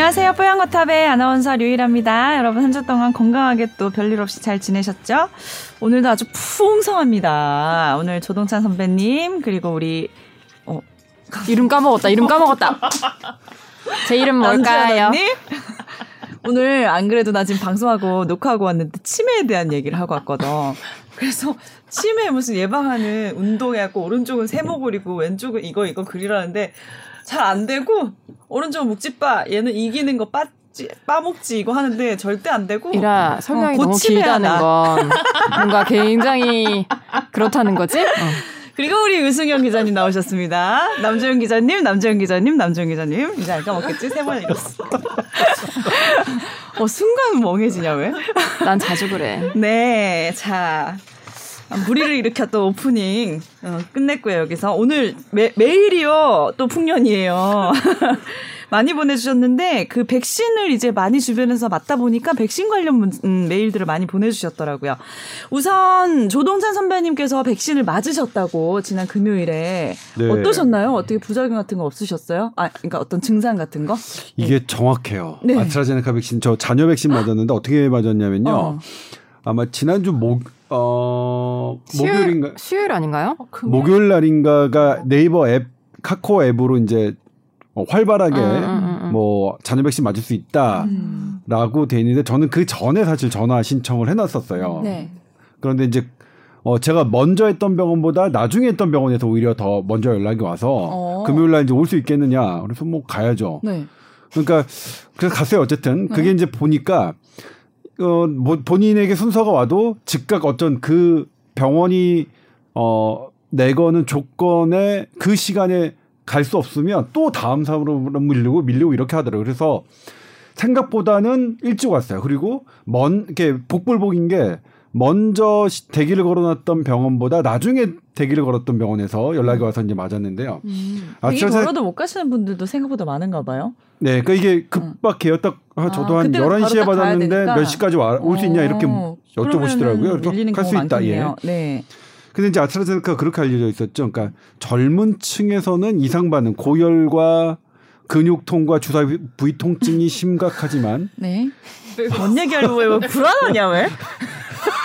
안녕하세요. 뽀얀거탑의 아나운서 류일합니다. 여러분 한 주 동안 건강하게 또 별일 없이 잘 지내셨죠? 오늘도 아주 풍성합니다. 오늘 조동찬 선배님 그리고 우리 어, 이름 까먹었다. 이름 까먹었다. 제 이름 뭘까요? 오늘 안 그래도 나 지금 방송하고 녹화하고 왔는데 치매에 대한 얘기를 하고 왔거든. 그래서 치매 무슨 예방하는 운동해갖고 오른쪽은 세모 그리고 왼쪽은 이거 이거 그리라는데 잘 안 되고 오른쪽은 묵지빠 얘는 이기는 거 빠지 빠먹지 이거 하는데 절대 안 되고 이라 설명이 어, 너무 길다는 나. 건 뭔가 굉장히 그렇다는 거지? 어. 그리고 우리 유승현 기자님 나오셨습니다. 남조영 기자님, 남조영 기자님, 남조영 기자님. 이제 안 까먹겠지? 세 번 읽었어. 어, 순간 멍해지냐, 왜? 난 자주 그래. 네, 자. 무리를 일으켰던 오프닝 어, 끝냈고요 여기서 오늘 매, 매일이요 또 풍년이에요 많이 보내주셨는데 그 백신을 이제 많이 주변에서 맞다 보니까 백신 관련 문, 음, 메일들을 많이 보내주셨더라고요 우선 조동찬 선배님께서 백신을 맞으셨다고 지난 금요일에 네. 어떠셨나요 어떻게 부작용 같은 거 없으셨어요 아 그러니까 어떤 증상 같은 거 이게 정확해요. 네. 아스트라제네카 백신 저 자녀 백신 맞았는데 어떻게 맞았냐면요. 어. 아마 지난주 목 어, 목요일인가 수요일, 수요일 아닌가요? 목요일 날인가가 네이버 앱 카카오 앱으로 이제 어, 활발하게 음, 음, 음, 음. 뭐 자녀 백신 맞을 수 있다라고 음. 돼 있는데 저는 그 전에 사실 전화 신청을 해놨었어요. 네 그런데 이제 어 제가 먼저 했던 병원보다 나중에 했던 병원에서 오히려 더 먼저 연락이 와서 어. 금요일 날 이제 올 수 있겠느냐 그래서 뭐 가야죠. 네. 그러니까 그래서 갔어요. 어쨌든 그게 이제 보니까 어 뭐 본인에게 순서가 와도 즉각 어떤 그 병원이 어 내거는 조건에 그 시간에 갈 수 없으면 또 다음 사람으로 밀리고 밀리고 이렇게 하더라고요. 그래서 생각보다는 일찍 왔어요. 그리고 먼 이렇게 복불복인 게 먼저 시- 대기를 걸어놨던 병원보다 나중에 대기를 걸었던 병원에서 연락이 와서 이제 맞았는데요. 음. 아, 진짜- 걸어도 못 가시는 분들도 생각보다 많은가 봐요. 네, 그러니까 이게 급박해요. 딱 아, 저도 아, 한 그때는 11시에 바로 딱 가야 받았는데. 몇 시까지 올 수 있냐 이렇게 어, 여쭤보시더라고요. 그래서 밀리는 갈수 경우가 있다. 예. 많겠네요. 네. 근데 이제 아스트라제네카 그렇게 알려져 있었죠. 그러니까 젊은 층에서는 이상 반응, 고열과 근육통과 주사 부위 통증이 심각하지만 네. 뭔 얘기하려고 왜 불안하냐 왜?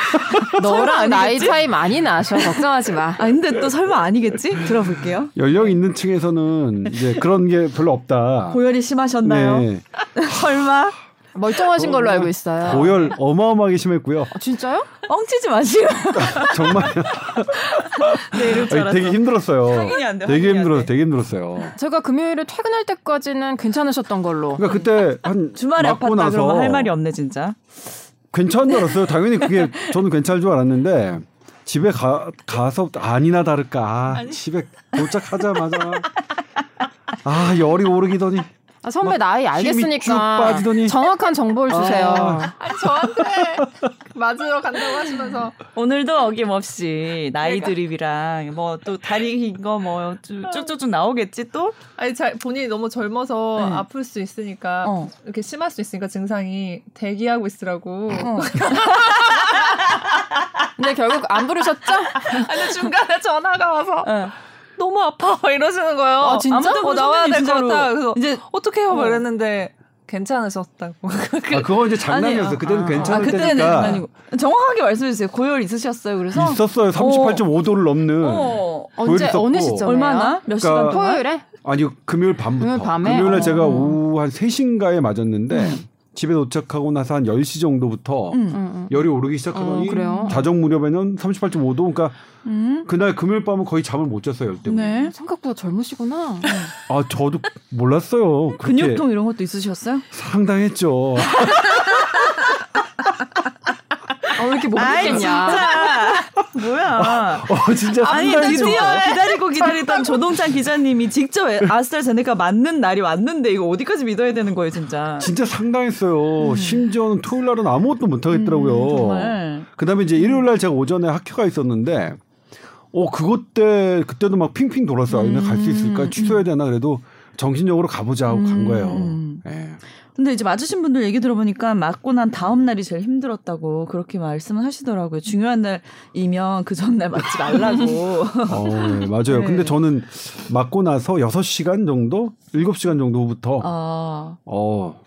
너랑 나이 아니겠지? 차이 많이 나셔. 걱정하지 마. 아 근데 또 설마 아니겠지? 들어볼게요. 연령 있는 층에서는 이제 그런 게 별로 없다. 고열이 심하셨나요? 네. 설마? 멀쩡하신 걸로 알고 있어요. 고열 어마어마하게 심했고요. 아, 진짜요? 뻥치지 마시고. 정말 네, 이럴 줄 아니, 알았어. 되게 힘들었어요. 확인이 안 돼, 되게 확인이 안 힘들었어. 돼. 되게 힘들었어요. 제가 금요일에 퇴근할 때까지는 괜찮으셨던 걸로. 그러니까 그때 한 주말에 맞고 아팠다 나서 그러면 할 말이 없네 진짜. 괜찮은 줄 알았어요. 당연히 그게 저는 괜찮을 줄 알았는데 집에 가, 가서 아니나 다를까. 아, 집에 도착하자마자. 아 열이 오르기더니 아, 선배 막 나이 알겠으니까 빠지더니. 정확한 정보를 주세요. 아. 아니 저한테 맞으러 간다고 하시면서 오늘도 어김없이 나이 드립이랑 뭐 또 다리 긴 거 뭐 쭉쭉쭉 나오겠지 또? 아니 잘 본인이 너무 젊어서 네. 아플 수 있으니까 어. 이렇게 심할 수 있으니까 증상이 대기하고 있으라고. 어. 근데 결국 안 부르셨죠? 아니 중간에 전화가 와서 어. 너무 아파 이러시는 거예요. 아, 진짜? 아무튼 어, 나와야 될것 진짜로. 같다. 그래서 이제 어떻게 해요? 어. 막 이랬는데 괜찮으셨다고. 아 그거 이제 장난이었어. 아니에요. 그때는 아, 괜찮을 아, 그때는 때니까 아니고 정확하게 말씀해 주세요. 고열 있으셨어요. 그래서 있었어요. 38.5도를 넘는 어, 언제 있었고. 어느 시점에요? 얼마나 몇 시간 그러니까 동안? 토요일에? 아니 금요일 밤부터 금요일 밤에? 금요일 날 제가 어. 오후 한 3시인가에 맞았는데 집에 도착하고 나서 한 10시 정도부터 음. 응, 응. 열이 오르기 시작하더니 어? 자정 무렵에는 38.5도 그러니까 음. 그날 금요일 밤은 거의 잠을 못 잤어요. 열 때문에. 네. 생각보다 젊으시구나. 아 저도 몰랐어요. 근육통 이런 것도 있으셨어요? 상당했죠. 아, 왜 이렇게 믿겠냐. 뭐야? 어 진짜 아니. 드디어 기다리고 기다리던 조동찬 기자님이 직접 아스트라제네카 맞는 날이 왔는데 이거 어디까지 믿어야 되는 거예요, 진짜? 진짜 상당했어요. 심지어는 토요일 날은 아무것도 못 하겠더라고요. 음. 그다음에 이제 일요일 날 제가 오전에 학교가 있었는데 어 그것 때 그때도 막 핑핑 돌았어요. 근데 갈수 있을까? 취소해야 되나? 그래도 정신적으로 가보자 하고 간 음, 거예요. 음. 예. 근데 이제 맞으신 분들 얘기 들어보니까 맞고 난 다음 날이 제일 힘들었다고 그렇게 말씀을 하시더라고요. 중요한 날이면 그 전날 맞지 말라고. 어, 네, 맞아요. 네. 근데 저는 맞고 나서 6시간 정도, 7시간 정도 후부터 아, 어,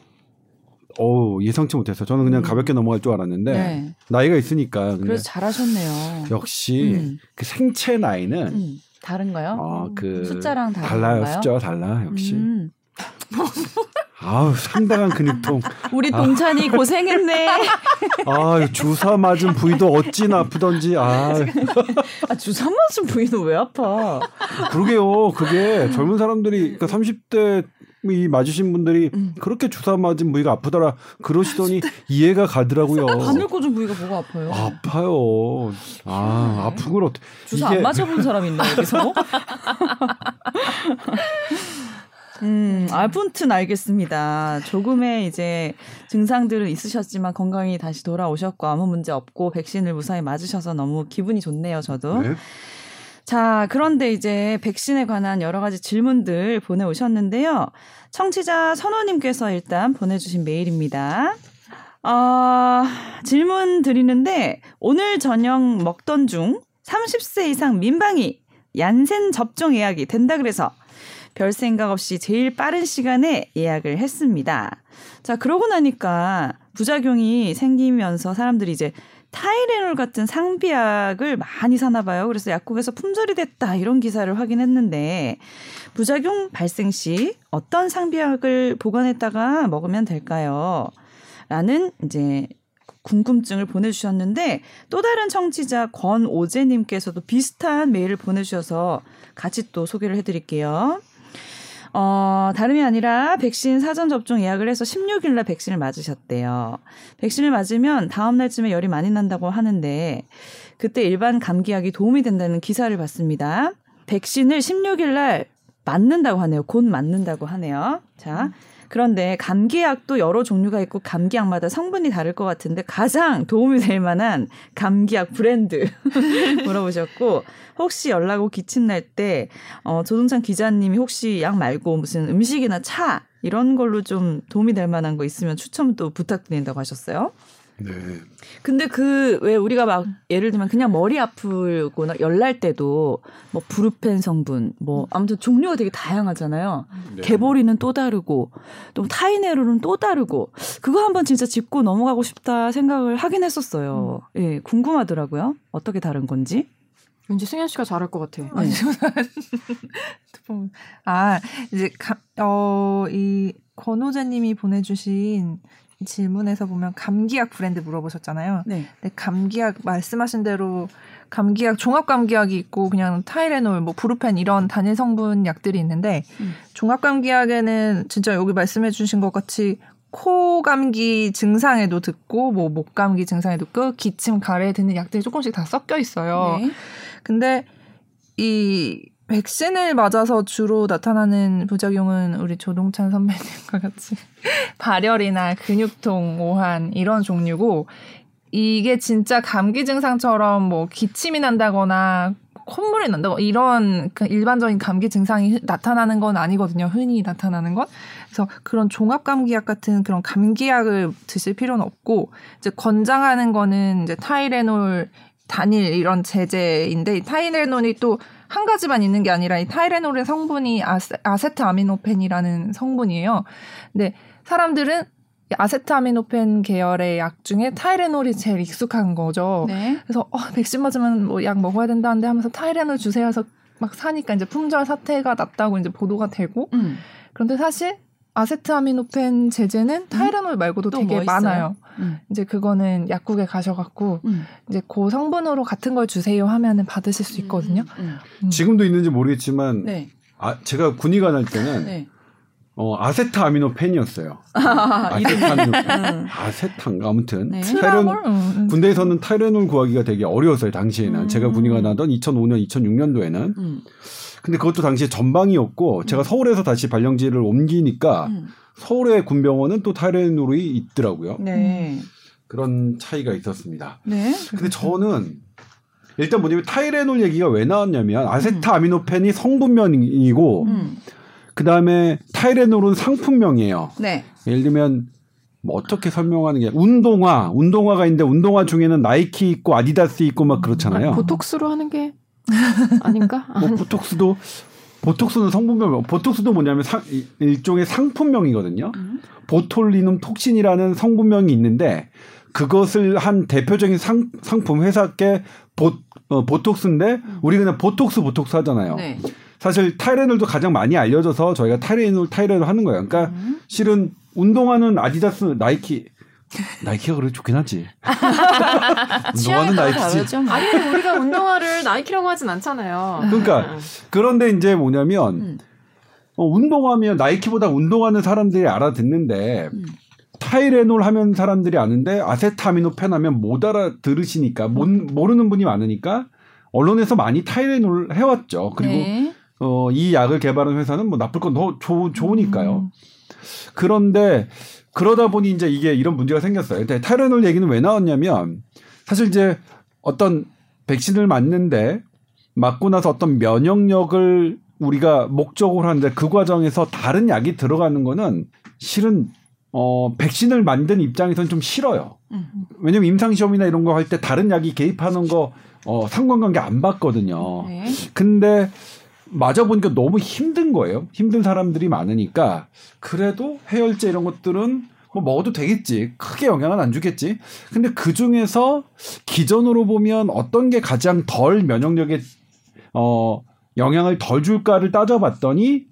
어 예상치 못했어요. 저는 그냥 음. 가볍게 넘어갈 줄 알았는데 네. 나이가 있으니까 그래서 잘하셨네요. 역시 음. 그 생체 나이는 음, 다른가요? 어, 그 숫자랑 달라요. 숫자가 달라 역시. 음. 아우 상당한 근육통. 우리 동찬이 고생했네. 아 주사 맞은 부위도 어찌나 아프던지. 아 아, 주사 맞은 부위는 왜 아파? 그러게요. 그게 젊은 사람들이 그러니까 30대 이 맞으신 분들이 음. 그렇게 주사 맞은 부위가 아프더라 그러시더니 이해가 가더라고요. 바늘 꽂은 부위가 뭐가 아파요? 아파요. 아 아픈 걸 어떻게 주사 안 맞아본 사람 있나 여기서? 음, 아픈튼 알겠습니다. 조금의 이제 증상들은 있으셨지만 건강히 다시 돌아오셨고 아무 문제 없고 백신을 무사히 맞으셔서 너무 기분이 좋네요, 저도. 네. 자, 그런데 이제 백신에 관한 여러 가지 질문들 보내오셨는데요. 청취자 선호님께서 일단 보내주신 메일입니다. 어, 질문 드리는데, 오늘 저녁 먹던 중 30세 이상 민방위 얀센 접종 예약이 된다 그래서 별 생각 없이 제일 빠른 시간에 예약을 했습니다. 자, 그러고 나니까 부작용이 생기면서 사람들이 이제 타이레놀 같은 상비약을 많이 사나 봐요. 그래서 약국에서 품절이 됐다 이런 기사를 확인했는데 부작용 발생 시 어떤 상비약을 보관했다가 먹으면 될까요? 라는 이제 궁금증을 보내주셨는데 또 다른 청취자 권오재님께서도 비슷한 메일을 보내주셔서 같이 또 소개를 해드릴게요. 어, 다름이 아니라 백신 사전 접종 예약을 해서 16일 날 백신을 맞으셨대요. 백신을 맞으면 다음 날쯤에 열이 많이 난다고 하는데 그때 일반 감기약이 도움이 된다는 기사를 봤습니다. 백신을 16일 날 맞는다고 하네요. 곧 맞는다고 하네요. 자. 그런데 감기약도 여러 종류가 있고 감기약마다 성분이 다를 것 같은데 가장 도움이 될 만한 감기약 브랜드 물어보셨고 혹시 연락 오 기침 날 때 어, 조동찬 기자님이 혹시 약 말고 무슨 음식이나 차 이런 걸로 좀 도움이 될 만한 거 있으면 추천 또 부탁드린다고 하셨어요. 네. 근데 그 왜 우리가 막 예를 들면 그냥 머리 아프거나 열날 때도 뭐 브루펜 성분 뭐 아무튼 종류가 되게 다양하잖아요. 네. 개보리는 또 다르고 또 타이네로는 또 다르고 그거 한번 진짜 짚고 넘어가고 싶다 생각을 하긴 했었어요. 예, 궁금하더라고요. 어떻게 다른 건지. 왠지 승현 씨가 잘할 것 같아. 네. 아 이제 어이 권호재님이 보내주신 질문에서 보면 감기약 브랜드 물어보셨잖아요. 네. 근데 감기약 말씀하신 대로 감기약 종합 감기약이 있고 그냥 타이레놀, 뭐 브루펜 이런 단일 성분 약들이 있는데 음. 종합 감기약에는 진짜 여기 말씀해 주신 것 같이 코 감기 증상에도 듣고 뭐 목 감기 증상에도 듣고 기침 가래에 드는 약들이 조금씩 다 섞여 있어요. 네. 근데 이 백신을 맞아서 주로 나타나는 부작용은 우리 조동찬 선배님과 같이 발열이나 근육통, 오한 이런 종류고 이게 진짜 감기 증상처럼 뭐 기침이 난다거나 콧물이 난다거나 이런 그 일반적인 감기 증상이 흔- 나타나는 건 아니거든요. 흔히 나타나는 건. 그래서 그런 종합 감기약 같은 그런 감기약을 드실 필요는 없고 이제 권장하는 거는 이제 타이레놀 단일 이런 제제인데 이 타이레놀이 또 한 가지만 있는 게 아니라 이 타이레놀의 성분이 아세, 아세트아미노펜이라는 성분이에요. 근데 사람들은 이 아세트아미노펜 계열의 약 중에 타이레놀이 제일 익숙한 거죠. 네. 그래서 어, 백신 맞으면 뭐 약 먹어야 된다는데 하면서 타이레놀 주세요 해서 막 사니까 이제 품절 사태가 났다고 이제 보도가 되고 음. 그런데 사실 아세트아미노펜 제제는 타이레놀 말고도 또 되게 뭐? 많아요. 음. 이제 그거는 약국에 가셔갖고 음. 이제 그 성분으로 같은 걸 주세요 하면은 받으실 수 있거든요. 음. 음. 지금도 있는지 모르겠지만 네. 아, 제가 군의관 할 때는 네. 어, 아세트아미노펜이었어요. 아, 이름이. 아세트아미노펜. 음. 아세탄 아무튼 네. 타이레놀? 음, 음. 군대에서는 타이레놀 구하기가 되게 어려웠어요 당시에는 음. 제가 군의관 하던 2005년 2006년도에는 음. 근데 그것도 당시에 전방이었고 제가 서울에서 다시 발령지를 옮기니까 음. 서울의 군병원은 또 타이레놀이 있더라고요 네. 그런 차이가 있었습니다 네. 근데 저는 일단 뭐냐면 타이레놀 얘기가 왜 나왔냐면 아세트아미노펜이 성분명이고 음. 그 다음에 타이레놀은 상품명이에요. 네. 예를 들면 뭐 어떻게 설명하는 게 운동화, 운동화가 있는데 운동화 중에는 나이키 있고 아디다스 있고 막 그렇잖아요. 보톡스로 하는 게 아닌가? 뭐 보톡스도 보톡스는 성분명 보톡스도 뭐냐면 상- 이- 일종의 상품명이거든요. 보톨리눔 톡신이라는 성분명이 있는데 그것을 한 대표적인 상, 상품 회사께 보, 어, 보톡스인데 우리 그냥 보톡스 보톡스 하잖아요. 네. 사실 타이레놀도 가장 많이 알려져서 저희가 타이레놀 타이레놀 하는 거예요. 그러니까 음. 실은 운동화는 아디다스, 나이키 나이키가 그래 좋긴 하지. 운동화는 나이키지. 아니 우리가 운동화를 나이키라고 하진 않잖아요. 그러니까 그런데 이제 뭐냐면 음. 어, 운동하면 나이키보다 운동하는 사람들이 알아듣는데 음. 타이레놀 하면 사람들이 아는데 아세타미노펜 하면 못 알아들으시니까 못, 모르는 분이 많으니까 언론에서 많이 타이레놀 해왔죠. 그리고 네. 어, 이 약을 개발한 회사는 뭐 나쁠 건 더 좋으니까요. 음. 그런데 그러다 보니 이제 이게 이런 문제가 생겼어요. 근데 타이레놀 얘기는 왜 나왔냐면 사실 이제 어떤 백신을 맞는데 맞고 나서 어떤 면역력을 우리가 목적으로 하는데 그 과정에서 다른 약이 들어가는 거는 실은 어 백신을 만든 입장에서는 좀 싫어요. 음. 왜냐면 임상 시험이나 이런 거 할 때 다른 약이 개입하는 거 어, 상관관계 안 봤거든요. 네. 근데 맞아 보니까 너무 힘든 거예요. 힘든 사람들이 많으니까 그래도 해열제 이런 것들은 뭐 먹어도 되겠지. 크게 영향은 안 주겠지. 근데 그 중에서 기존으로 보면 어떤 게 가장 덜 면역력에 어 영향을 덜 줄까를 따져봤더니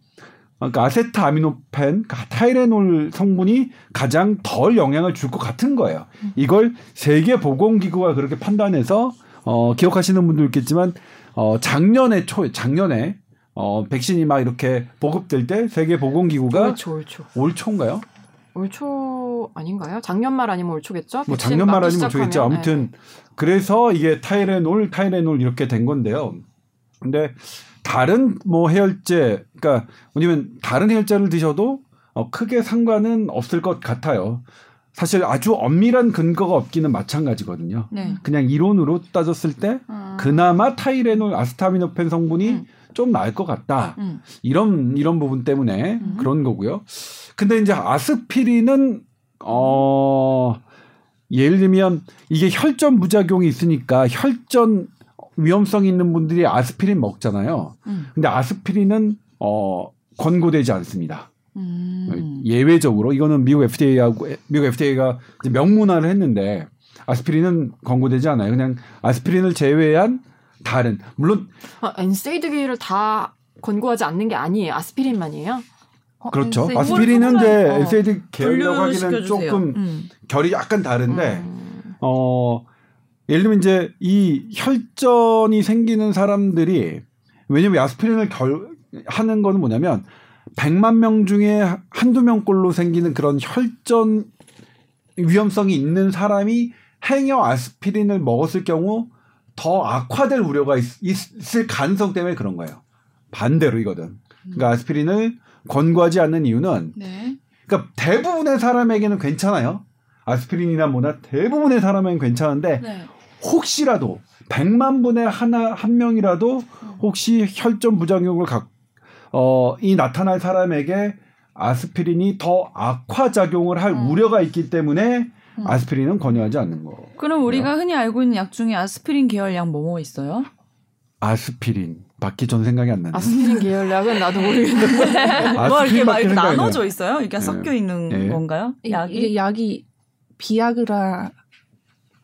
그러니까 아세트아미노펜, 그러니까 타이레놀 성분이 가장 덜 영향을 줄 것 같은 거예요. 이걸 세계 보건기구가 그렇게 판단해서 어 기억하시는 분도 있겠지만 어 작년에 초 작년에 어 백신이 막 이렇게 보급될 때 세계 보건기구가 올초 올초 올 초인가요? 올 초 아닌가요? 작년 말 아니면 올 초겠죠? 뭐 백신 작년 말 아니면 좋겠죠. 시작하면. 아무튼 그래서 이게 타이레놀, 타이레놀 이렇게 된 건데요. 근데 다른 뭐 해열제, 그러니까 뭐냐면 다른 해열제를 드셔도 어, 크게 상관은 없을 것 같아요. 사실 아주 엄밀한 근거가 없기는 마찬가지거든요. 네. 그냥 이론으로 따졌을 때 아. 그나마 타이레놀, 아스타미노펜 성분이 음. 좀 나을 것 같다. 음. 이런 이런 부분 때문에 음. 그런 거고요. 근데 이제 아스피린은 어 예를 들면 이게 혈전 부작용이 있으니까 혈전 위험성 있는 분들이 아스피린 먹잖아요. 음. 근데 아스피린은 어 권고되지 않습니다. 음. 예외적으로 이거는 미국 FDA하고 미국 FDA가 명문화를 했는데 아스피린은 권고되지 않아요. 그냥 아스피린을 제외한 다른 물론 아, 엔세이드기를 다 권고하지 않는 게 아니에요. 아스피린만이에요. 어, 그렇죠. NSAID. 아스피린은 그걸 이제 조금만, 어, NSAID 계열이라고 하기는. 조금 음. 결이 약간 다른데 음. 어 예를 들면 이제 이 혈전이 생기는 사람들이 왜냐면 아스피린을 결 하는 거는 뭐냐면 100만 명 중에 한두 명꼴로 생기는 그런 혈전 위험성이 있는 사람이 행여 아스피린을 먹었을 경우 더 악화될 우려가 있, 있을 가능성 때문에 그런 거예요. 반대로 이거든. 그러니까 아스피린을 권고하지 않는 이유는 네. 그러니까 대부분의 사람에게는 괜찮아요. 아스피린이나 뭐나 대부분의 사람에게는 괜찮은데 네. 혹시라도 100만 분의 하나 한 명이라도 혹시 혈전 부작용을 갖, 어, 이 나타날 사람에게 아스피린이 더 악화 작용을 할 음. 우려가 있기 때문에 음. 아스피린은 권유하지 않는 거. 그럼 우리가 흔히 알고 있는 약 중에 아스피린 계열 약 뭐뭐 있어요? 아스피린 밖에 전 생각이 안 나네. 아스피린 계열 약은 나도 모르겠는데. 뭐 이렇게 막 이렇게 나눠져 나요. 있어요? 이렇게 네. 섞여 있는 네. 건가요? 이- 약이? 이게 약이 비아그라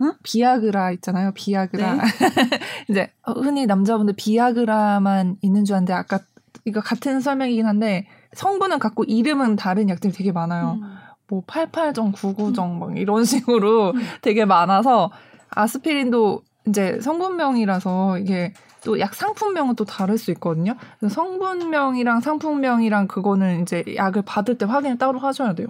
응? 비아그라 있잖아요. 비아그라. 네. 이제 흔히 남자분들 비아그라만 있는 줄 아는데 아까 이거 같은 설명이긴 한데 성분은 같고 이름은 다른 약들이 되게 많아요. 음. 뭐 88정, 99정 막 이런 식으로 되게 많아서 아스피린도 이제 성분명이라서 이게 또 약 상품명은 또 다를 수 있거든요. 그래서 성분명이랑 상품명이랑 그거는 이제 약을 받을 때 확인을 따로 하셔야 돼요.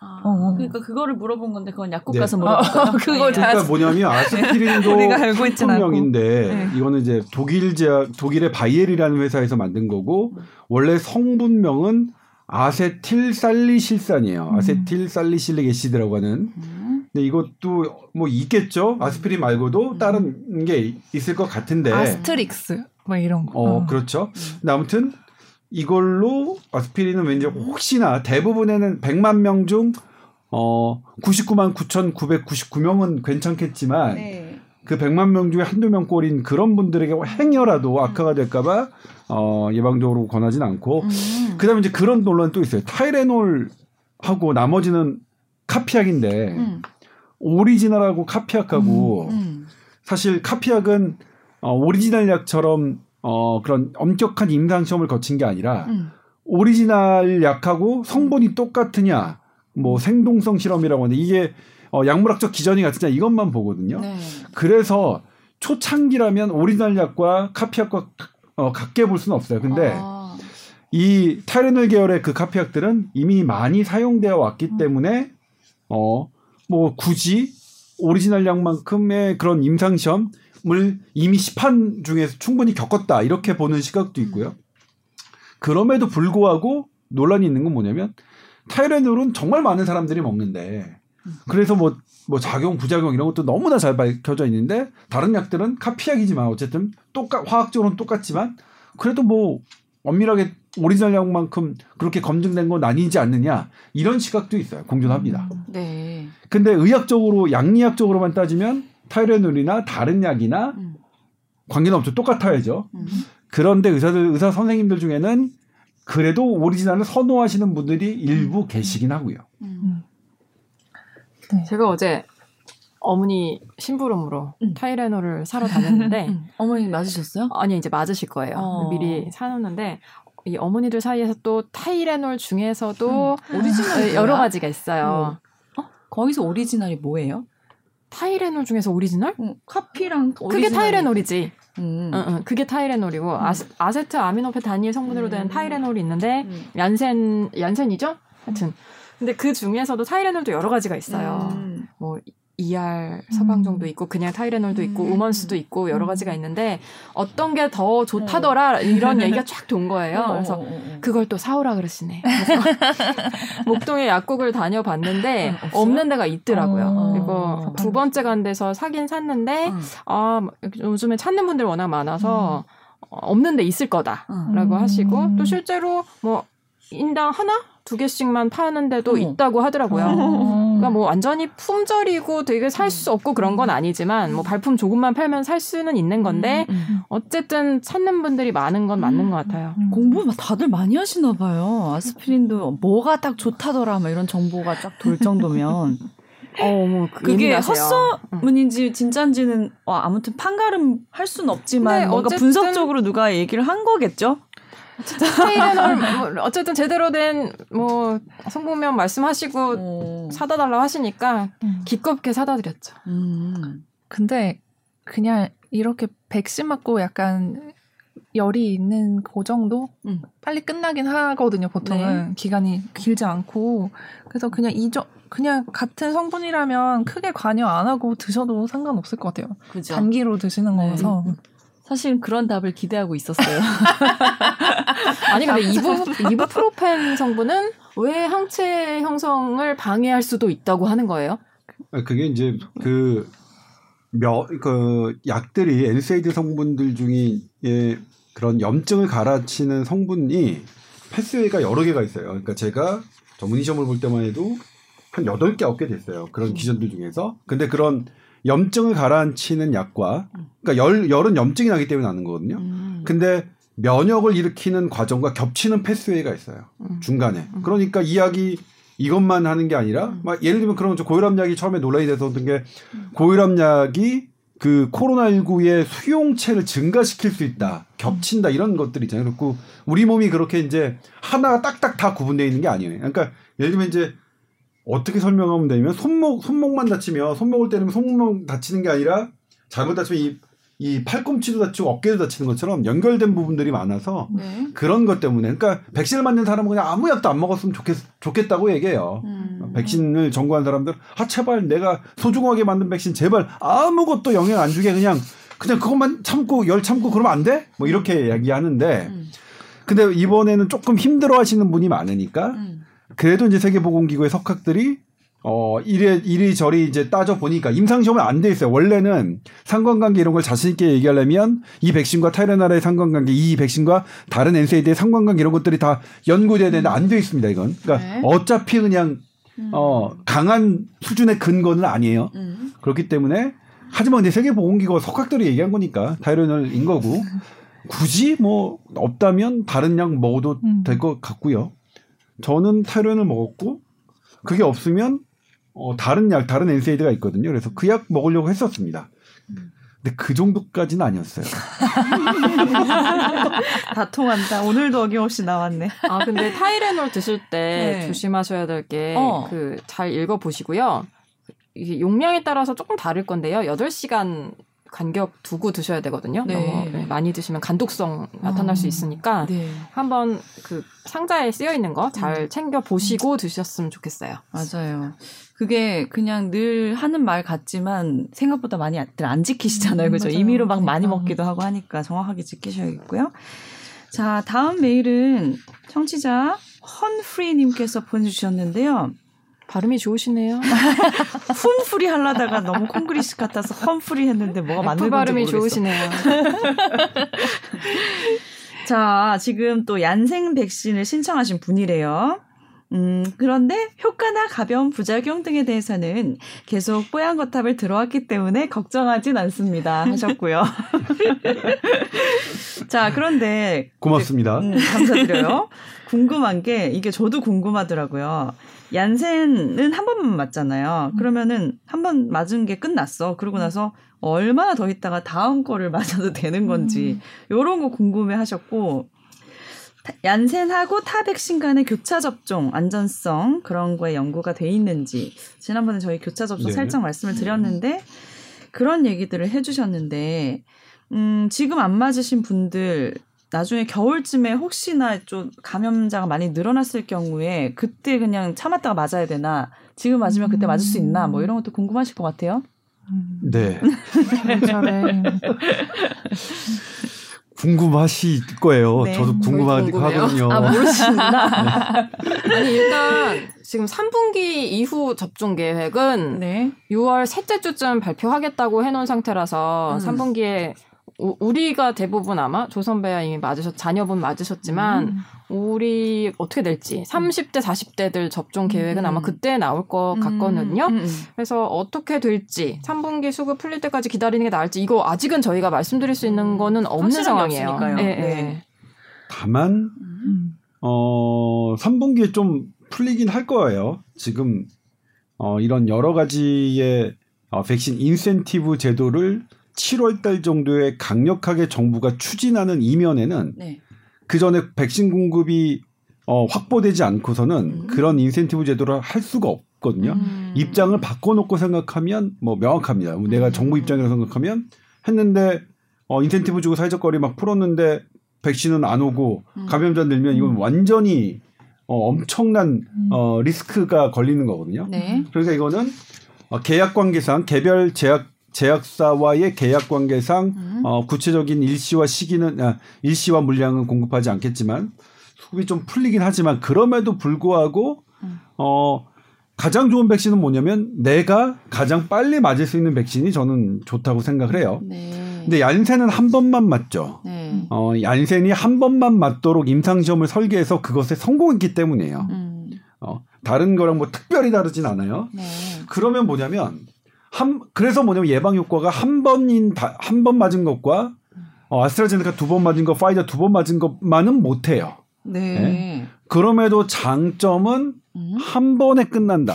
아, 어. 그러니까 그거를 물어본 건데 그건 약국 네. 가서 물어볼까요? 어, 그걸 다- 그러니까 뭐냐면 아스피린도 우리가 알고 있진 않고. 성분명인데 네. 이거는 이제 독일 제약 독일의 바이엘이라는 회사에서 만든 거고 원래 성분명은 아세틸살리실산이에요. 음. acetylsalicylic acid라고 하는. 음. 근데 이것도 뭐 있겠죠. 아스피린 말고도 다른 게 있을 것 같은데. 아스트릭스 뭐 이런 거. 어, 그렇죠. 근데 아무튼 이걸로 아스피린은 왠지 혹시나 대부분에는 100만 명 중 어, 99만 9,999명은 괜찮겠지만 네. 그 100만 명 중에 한두 명 꼴인 그런 분들에게 행여라도 악화가 될까봐 어, 예방적으로 권하진 않고 음. 그다음에 이제 그런 논란이 또 있어요. 타이레놀하고 나머지는 카피약인데 음. 오리지널하고 카피약하고 음. 사실 카피약은 어, 오리지널 약처럼 어, 그런 엄격한 임상 시험을 거친 게 아니라 음. 오리지널 약하고 성분이 똑같으냐 뭐 생동성 실험이라고 하는데 이게 어, 약물학적 기전이 같으냐 이것만 보거든요. 네. 그래서 초창기라면 오리지널 약과 카피약과 어, 같게 볼 수는 없어요. 근데 아. 이 타이레놀 계열의 그 카피약들은 이미 많이 사용되어 왔기 때문에 어 뭐 굳이 오리지널 약만큼의 그런 임상 시험을 이미 시판 중에서 충분히 겪었다 이렇게 보는 시각도 있고요. 그럼에도 불구하고 논란이 있는 건 뭐냐면 타이레놀은 정말 많은 사람들이 먹는데 그래서 뭐, 뭐 작용 부작용 이런 것도 너무나 잘 밝혀져 있는데 다른 약들은 카피약이지만 어쨌든 똑같 화학적으로는 똑같지만 그래도 뭐 엄밀하게 오리지널 약만큼 그렇게 검증된 건 아니지 않느냐 이런 시각도 있어요 공존합니다. 네. 근데 의학적으로 양리학적으로만 따지면 타이레놀이나 다른 약이나 음. 관계는 없죠 똑같아야죠. 음. 그런데 의사들 의사 선생님들 중에는 그래도 오리지널을 선호하시는 분들이 일부 계시긴 하고요. 음. 네. 제가 어제 어머니 심부름으로 음. 타이레놀을 사러 다녔는데 음. 어머니 맞으셨어요? 아니 이제 맞으실 거예요. 어. 미리 사놓는데 이 어머니들 사이에서 또 타이레놀 중에서도 오리지널이 여러 뭐야? 가지가 있어요. 거기서 오리지널이 뭐예요? 타이레놀 중에서 오리지널? 어, 카피랑 그게 오리지널이- 타이레놀이지. 음. 응, 응. 그게 타이레놀이고 아세, 아세트아미노펜 단일 성분으로 된 음. 타이레놀이 있는데 음. 얀센 얀센이죠? 하여튼 근데 그 중에서도 타이레놀도 여러 가지가 있어요. 음. 뭐 ER 서방정도 있고 그냥 타이레놀도 있고 음. 우먼스도 있고 여러 가지가 있는데 어떤 게 더 좋다더라 이런 얘기가 쫙 돈 거예요. 어, 그래서 어, 어, 어. 그걸 또 사오라 그러시네. 그래서 목동에 약국을 다녀봤는데 어? 없는 데가 있더라고요. 어. 그리고 두 번째 간 데서 사긴 샀는데 음. 아 요즘에 찾는 분들 워낙 많아서 어, 없는 데 있을 거다라고 음. 하시고 또 실제로 뭐 인당 하나 두 개씩만 파는데도 어머. 있다고 하더라고요. 어. 그러니까 뭐 완전히 품절이고 되게 살 수 없고 그런 건 아니지만 뭐 발품 조금만 팔면 살 수는 있는 건데 음, 음. 어쨌든 찾는 분들이 많은 건 맞는 것 같아요. 음. 공부 막 다들 많이 하시나 봐요. 아스피린도 뭐가 딱 좋다더라 막 이런 정보가 쫙 돌 정도면 어, 뭐 그게 예민하세요. 헛소문인지 진짜인지는 어, 아무튼 판가름 할 수는 없지만 네, 뭔가 분석적으로 누가 얘기를 한 거겠죠. 타이레놀 뭐 어쨌든 제대로 된 뭐 성분명 말씀하시고 어. 사다 달라고 하시니까 음. 기껍게 사다 드렸죠. 음. 근데 그냥 이렇게 백신 맞고 약간 열이 있는 그 정도 음. 빨리 끝나긴 하거든요. 보통은 기간이 길지 않고 그래서 그냥 이저 그냥 같은 성분이라면 크게 관여 안 하고 드셔도 상관없을 것 같아요. 그죠. 단기로 드시는 네. 거라서 사실 그런 답을 기대하고 있었어요. 아니 근데 이부 이부프로펜 성분은 왜 항체 형성을 방해할 수도 있다고 하는 거예요? 아, 그게 이제 그, 며, 그 약들이 NSAID 성분들 중에 예, 그런 염증을 갈아치는 성분이 패스웨이가 여러 개가 있어요. 그러니까 제가 전문의 시험을 볼 때만 해도 한 8개, 9개 됐어요. 그런 기전들 중에서. 근데 그런 염증을 가라앉히는 약과, 그러니까 열, 열은 염증이 나기 때문에 나는 거거든요. 음. 근데 면역을 일으키는 과정과 겹치는 패스웨이가 있어요. 음. 중간에. 그러니까 이 약이 이것만 하는 게 아니라 막 예를 들면 그런 거죠. 고혈압 약이 처음에 논란이 됐었던 게 고혈압 약이 그 코로나19의 수용체를 증가시킬 수 있다. 겹친다. 이런 것들 있잖아요. 그리고 우리 몸이 그렇게 이제 하나가 딱딱 다 구분되어 있는 게 아니에요. 그러니까 예를 들면 이제 어떻게 설명하면 되냐면 손목 손목만 다치면 손목을 때리면 손목 다치는 게 아니라 잘못 다치면 이, 이 팔꿈치도 다치고 어깨도 다치는 것처럼 연결된 부분들이 많아서 네. 그런 것 때문에 그러니까 백신을 맞는 사람은 그냥 아무 약도 안 먹었으면 좋겠, 좋겠다고 얘기해요. 음. 백신을 전구한 사람들 아 제발 내가 소중하게 만든 백신 제발 아무것도 영향 안 주게 그냥 그냥 그것만 참고 열 참고 그러면 안 돼? 뭐 이렇게 얘기하는데 음. 근데 이번에는 조금 힘들어 하시는 분이 많으니까 음. 그래도 이제 세계보건기구의 석학들이 어 이래 이리저리 이제 따져 보니까 임상 시험은 안 돼 있어요. 원래는 상관관계 이런 걸 자신 있게 얘기하려면 이 백신과 타이레나라의 상관관계, 이 백신과 다른 엔세이드의 상관관계 이런 것들이 다 연구돼야 되는데 안 돼 있습니다. 이건 그러니까 네. 어차피 그냥 어 강한 수준의 근거는 아니에요. 음. 그렇기 때문에 하지만 근데 세계보건기구가 석학들이 얘기한 거니까 타이레놀인 거고 굳이 뭐 없다면 다른 약 먹어도 음. 될것 같고요. 저는 타이레놀 먹었고 그게 없으면 어, 다른 약 다른 엔세이드가 있거든요. 그래서 그 약 먹으려고 했었습니다. 근데 그 정도까지는 아니었어요. 다 통한다. 오늘도 어김없이 나왔네. 아 근데 타이레놀 드실 때 네. 조심하셔야 될게 어. 그잘 읽어 보시고요. 이게 용량에 따라서 조금 다를 건데요. 8시간 간격 두고 드셔야 되거든요. 네. 너무 네, 많이 드시면 간독성 나타날 수 있으니까 네. 한번 그 상자에 쓰여 있는 거 잘 챙겨 보시고 드셨으면 좋겠어요. 맞아요. 그게 그냥 늘 하는 말 같지만 생각보다 많이 들안 지키시잖아요. 음, 그죠? 맞아요. 임의로 막 많이 그러니까. 먹기도 하고 하니까 정확하게 지키셔야겠고요. 자, 다음 메일은 청취자 헌프리님께서 보내주셨는데요. 발음이 좋으시네요. 훈프리 하려다가 너무 콩그리시 같아서 헌프리 했는데 뭐가 맞는 F 건지 발음이 모르겠어. 좋으시네요. 자, 지금 또 얀생 백신을 신청하신 분이래요. 음, 그런데 효과나 가벼운 부작용 등에 대해서는 계속 뽀얀거탑을 들어왔기 때문에 걱정하진 않습니다. 하셨고요. 자, 그런데 고맙습니다. 음, 감사드려요. 궁금한 게 이게 저도 궁금하더라고요. 얀센은 한 번만 맞잖아요. 그러면은 한 번 맞은 게 끝났어. 그러고 나서 얼마나 더 있다가 다음 거를 맞아도 되는 건지 요런 거 궁금해 하셨고 타- 얀센하고 타 백신 간의 교차 접종 안전성 그런 거에 연구가 돼 있는지 지난번에 저희 교차 접종 네. 살짝 말씀을 드렸는데 그런 얘기들을 해주셨는데 음, 지금 안 맞으신 분들 나중에 겨울쯤에 혹시나 좀 감염자가 많이 늘어났을 경우에 그때 그냥 참았다가 맞아야 되나 지금 맞으면 그때 맞을 수 있나 뭐 이런 것도 궁금하실 것 같아요. 음. 네. 궁금하실 거예요. 네, 저도. 궁금하거든요. 아 모르시나? 아니 일단 지금 3분기 이후 접종 계획은 네. 6월 셋째 주쯤 발표하겠다고 해놓은 상태라서 음. 3분기에 우리가 대부분 아마 조선배야 이미 맞으셨 자녀분 맞으셨지만 음. 우리 어떻게 될지 30대 40대들 접종 계획은 음. 아마 그때 나올 것 음, 같거든요. 음, 음. 그래서 어떻게 될지 3분기 수급 풀릴 때까지 기다리는 게 나을지 이거 아직은 저희가 말씀드릴 수 있는 거는 없는 상황이에요. 예, 네. 예. 다만 음. 어 3분기에 좀 풀리긴 할 거예요. 지금 어 이런 여러 가지의 어, 백신 인센티브 제도를 7월 달 정도에 강력하게 정부가 추진하는 이면에는 네. 그 전에 백신 공급이 어, 확보되지 않고서는 음. 그런 인센티브 제도를 할 수가 없거든요. 음. 입장을 바꿔놓고 생각하면 뭐 명확합니다. 내가 음. 정부 입장이라고 생각하면 했는데 어, 인센티브 주고 사회적 거리 막 풀었는데 백신은 안 오고 음. 감염자 늘면 이건 완전히 어, 엄청난 음. 어, 리스크가 걸리는 거거든요. 네. 그러니까 이거는 어, 계약 관계상 개별 제약 제약사와의 계약 관계상 음. 어, 구체적인 일시와 시기는 아, 일시와 물량은 공급하지 않겠지만 수급이 좀 풀리긴 하지만 그럼에도 불구하고 음. 어 가장 좋은 백신은 뭐냐면 내가 가장 빨리 맞을 수 있는 백신이 저는 좋다고 생각을 해요. 네. 근데 얀센은 한 번만 맞죠. 네. 어 얀센이 한 번만 맞도록 임상 시험을 설계해서 그것에 성공했기 때문이에요. 음. 어 다른 거랑 뭐 특별히 다르진 않아요. 네. 그러면 뭐냐면 한 그래서 뭐냐면 예방 효과가 한 번인 한 번 맞은 것과 어, 아스트라제네카 두 번 맞은 거, 파이자 두 번 맞은 것만은 못 해요. 네. 그럼에도 장점은 음. 한 번에 끝난다.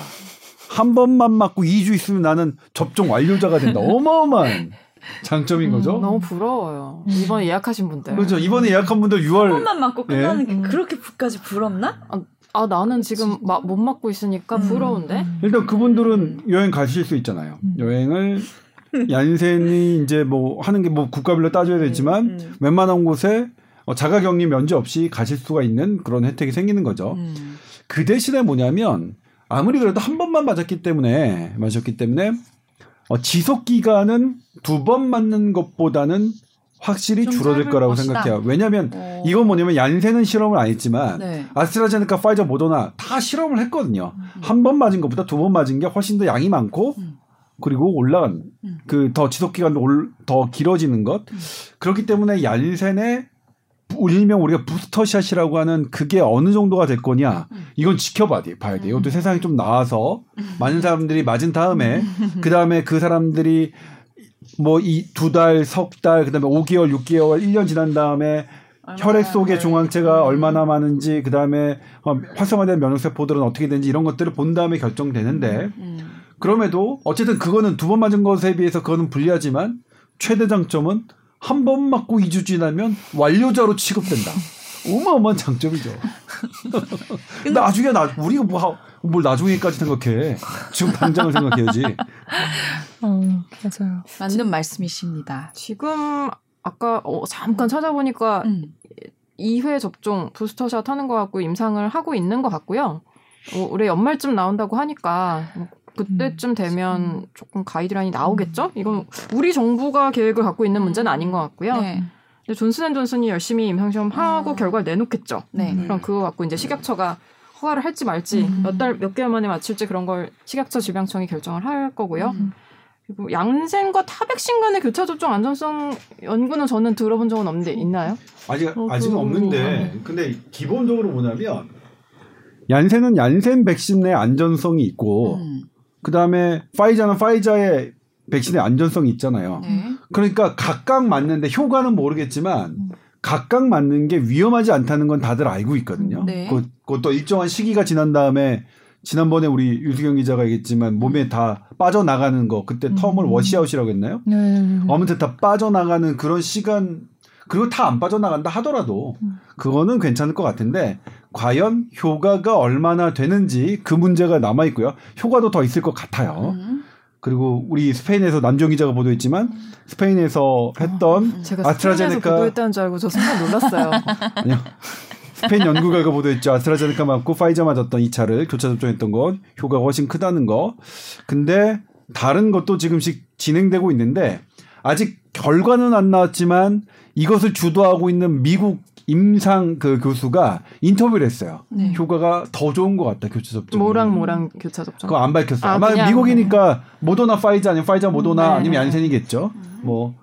한 번만 맞고 2주 있으면 나는 접종 완료자가 된다. 어마어마한 장점인 거죠. 음, 너무 부러워요. 이번에 예약하신 분들. 그렇죠. 이번에 예약한 분들 6월 한 번만 맞고 끝나는 예. 게 그렇게까지 부럽나? 아 나는 지금 마- 못 맞고 있으니까 음. 부러운데. 일단 그분들은 여행 가실 수 있잖아요. 음. 여행을 얀센이 이제 뭐 하는 게 뭐 국가별로 따져야 되지만 음. 웬만한 곳에 어, 자가격리 면제 없이 가실 수가 있는 그런 혜택이 생기는 거죠. 음. 그 대신에 뭐냐면 아무리 그래도 한 번만 맞았기 때문에 맞았기 때문에 어, 지속 기간은 두 번 맞는 것보다는 확실히 좀 줄어들 거라고 것이다. 생각해요. 왜냐하면 어. 이건 뭐냐면 얀센은 실험을 안 했지만 네. 아스트라제네카, 파이저, 모더나 다 실험을 했거든요. 한번 맞은 것보다 두 번 맞은 게 훨씬 더 양이 많고 음. 그리고 올라간 음. 그더 지속 기간도 올- 더 길어지는 것 그렇기 때문에 얀센의 부- 일명 우리가 부스터샷이라고 하는 그게 어느 정도가 될 거냐 이건 지켜봐야 돼 봐야 돼. 이것도 세상이 좀 나아서 많은 사람들이 맞은 다음에 그 다음에 그 사람들이 뭐 이 두 달, 석 달, 그다음에 5개월, 6개월, 1년 지난 다음에 혈액 속의 중앙체가 얼마나 많은지 그다음에 어, 활성화된 면역 세포들은 어떻게 되는지 이런 것들을 본 다음에 결정되는데 음. 그럼에도 어쨌든 그거는 두 번 맞은 것에 비해서 그거는 불리하지만 최대 장점은 한 번 맞고 2주 지나면 완료자로 취급된다. 어마어마한 장점이죠. 나중에 나 우리가 뭐 하- 뭘 나중에까지 생각해. 지금 당장을 생각해야지. 어, 맞아요. 맞는 말씀이십니다. 지금 아까 어, 잠깐 찾아보니까 음. 2회 접종 부스터샷 하는 것 같고 임상을 하고 있는 것 같고요. 어, 올해 연말쯤 나온다고 하니까 뭐 그때쯤 되면 조금 가이드라인이 나오겠죠? 이건 우리 정부가 계획을 갖고 있는 문제는 아닌 것 같고요. 네. 근데 존슨앤존슨이 열심히 임상시험 하고 아. 결과를 내놓겠죠. 네. 그럼 그거 갖고 이제 식약처가 허가를 할지 말지 음. 몇달 몇 개월 만에 맞출지 그런 걸 식약처 질병청이 결정을 할 거고요. 음. 그리고 양생과 타백신 간의 교차 접종 안전성 연구는 저는 들어본 적은 없는데 있나요? 아직 어, 아직은 그- 없는데 근데 기본적으로 뭐냐면 얀센은 얀센 백신의 안전성이 있고 음. 그 다음에 파이자는 파이자의 백신의 안전성이 있잖아요. 네. 그러니까 각각 맞는데 효과는 모르겠지만 음. 각각 맞는 게 위험하지 않다는 건 다들 알고 있거든요. 네. 그- 그것도 일정한 시기가 지난 다음에 지난번에 우리 유수경 기자가 얘기했지만 몸에 다 빠져나가는 거 그때 음. term을 washout이라고 했나요? 네. 아무튼 다 빠져나가는 그런 시간 그리고 다 안 빠져나간다 하더라도 음. 그거는 괜찮을 것 같은데 과연 효과가 얼마나 되는지 그 문제가 남아 있고요. 효과도 더 있을 것 같아요. 음. 그리고 우리 스페인에서 남정 기자가 보도했지만 스페인에서 했던 제가 아스트라제네카- 보도했다는 줄 알고 저 순간 놀랐어요. 아니요. 스페인 연구 결과 보도했죠. 아스트라제네카 맞고 파이자 맞았던 2차를 교차 접종했던 건 효과가 훨씬 크다는 거. 근데 다른 것도 지금씩 진행되고 있는데 아직 결과는 안 나왔지만 이것을 주도하고 있는 미국 임상 그 교수가 인터뷰를 했어요. 네. 효과가 더 좋은 것 같다 교차 접종. 모랑 모랑 교차 접종. 그거 안 밝혔어요. 아, 아, 마 그냥- 미국이니까 모더나 파이자 아니면 파이자 모더나 네. 아니면 얀센이겠죠. 뭐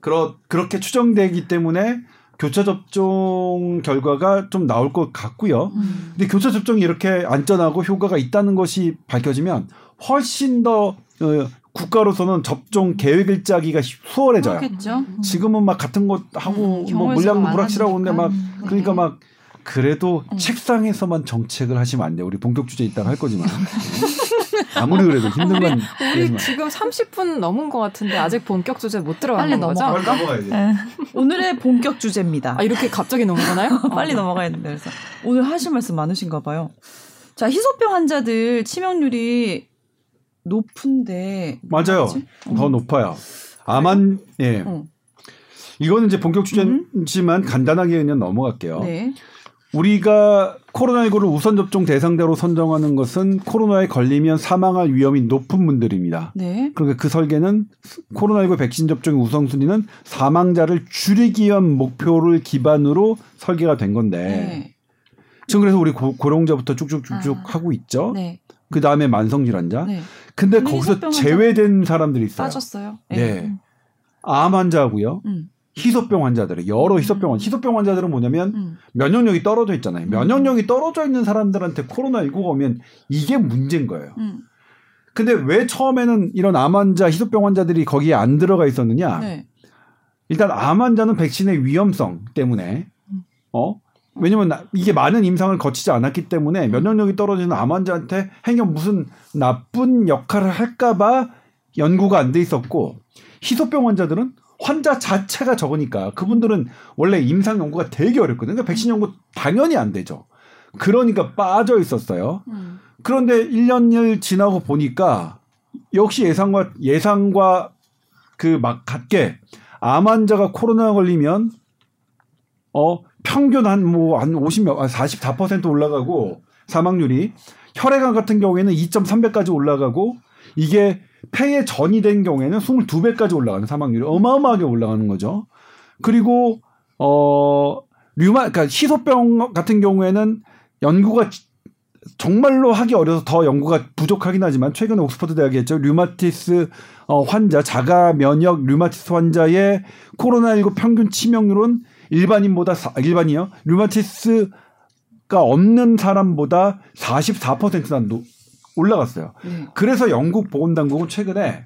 그렇 그렇게 추정되기 때문에 교차 접종 결과가 좀 나올 것 같고요. 음. 근데 교차 접종이 이렇게 안전하고 효과가 있다는 것이 밝혀지면 훨씬 더 어, 국가로서는 접종 계획을 짜기가 시- 수월해져요. 그렇겠죠. 지금은 막 같은 것 하고 음, 뭐 물량도 불확실하고 근데 막 많아지니까. 그러니까 네. 막 그래도 음. 책상에서만 정책을 하시면 안 돼요. 우리 본격 주제 있다가 할 거지만 아무리 그래도 힘든 건 우리 지금 30분 넘은 것 같은데 아직 본격 주제 못 들어간 빨리 거죠? 빨리 넘어가야지. 오늘의 본격 주제입니다. 아 이렇게 갑자기 넘어가나요? 빨리 넘어가야 된다 그래서 오늘 하실 말씀 많으신가 봐요. 자 희소병 환자들 치명률이 높은데 맞아요. 뭐지? 더 높아요. 아만 예. 어. 이거는 이제 본격 주제지만 간단하게 그냥 넘어갈게요. 네. 우리가 코로나19를 우선 접종 대상자로 선정하는 것은 코로나에 걸리면 사망할 위험이 높은 분들입니다. 네. 그러니까 그 설계는 코로나19 백신 접종의 우선순위는 사망자를 줄이기 위한 목표를 기반으로 설계가 된 건데 네. 지금 그래서 우리 고, 고령자부터 쭉쭉쭉쭉 아. 하고 있죠. 네. 그 다음에 만성질환자. 네. 근데 거기서 제외된 사람들이 있어요. 빠졌어요. 네. 암 환자하고요. 음. 희소병 환자들, 여러 희소병 환자. 희소병 환자들은 뭐냐면 음. 면역력이 떨어져 있잖아요. 면역력이 떨어져 있는 사람들한테 코로나 19가 오면 이게 문제인 거예요. 음. 근데 왜 처음에는 이런 암 환자, 희소병 환자들이 거기에 안 들어가 있었느냐? 네. 일단 암 환자는 백신의 위험성 때문에 어 왜냐면 나- 이게 많은 임상을 거치지 않았기 때문에 면역력이 떨어지는 암 환자한테 행여 무슨 나쁜 역할을 할까봐 연구가 안 돼 있었고 희소병 환자들은 환자 자체가 적으니까 그분들은 원래 임상 연구가 되게 어렵거든요. 그러니까 백신 연구 당연히 안 되죠. 그러니까 빠져 있었어요. 음. 그런데 1년을 지나고 보니까 역시 예상과 예상과 그 막 같게 암 환자가 코로나 걸리면 어 평균 한뭐 한 50몇 44% 올라가고 사망률이 혈액암 같은 경우에는 2.3배까지 올라가고 이게 폐에 전이 된 경우에는 22배까지 올라가는 사망률이 어마어마하게 올라가는 거죠. 그리고 어 류마 그러니까 희소병 같은 경우에는 연구가 지- 정말로 하기 어려워서 더 연구가 부족하긴 하지만 최근에 옥스퍼드 대학이 했죠. 류마티스 어, 환자 자가 면역 류마티스 환자의 코로나19 평균 치명률은 일반인보다 사- 일반이요. 류마티스가 없는 사람보다 44%나 노- 올라갔어요. 네. 그래서 영국 보건당국은 최근에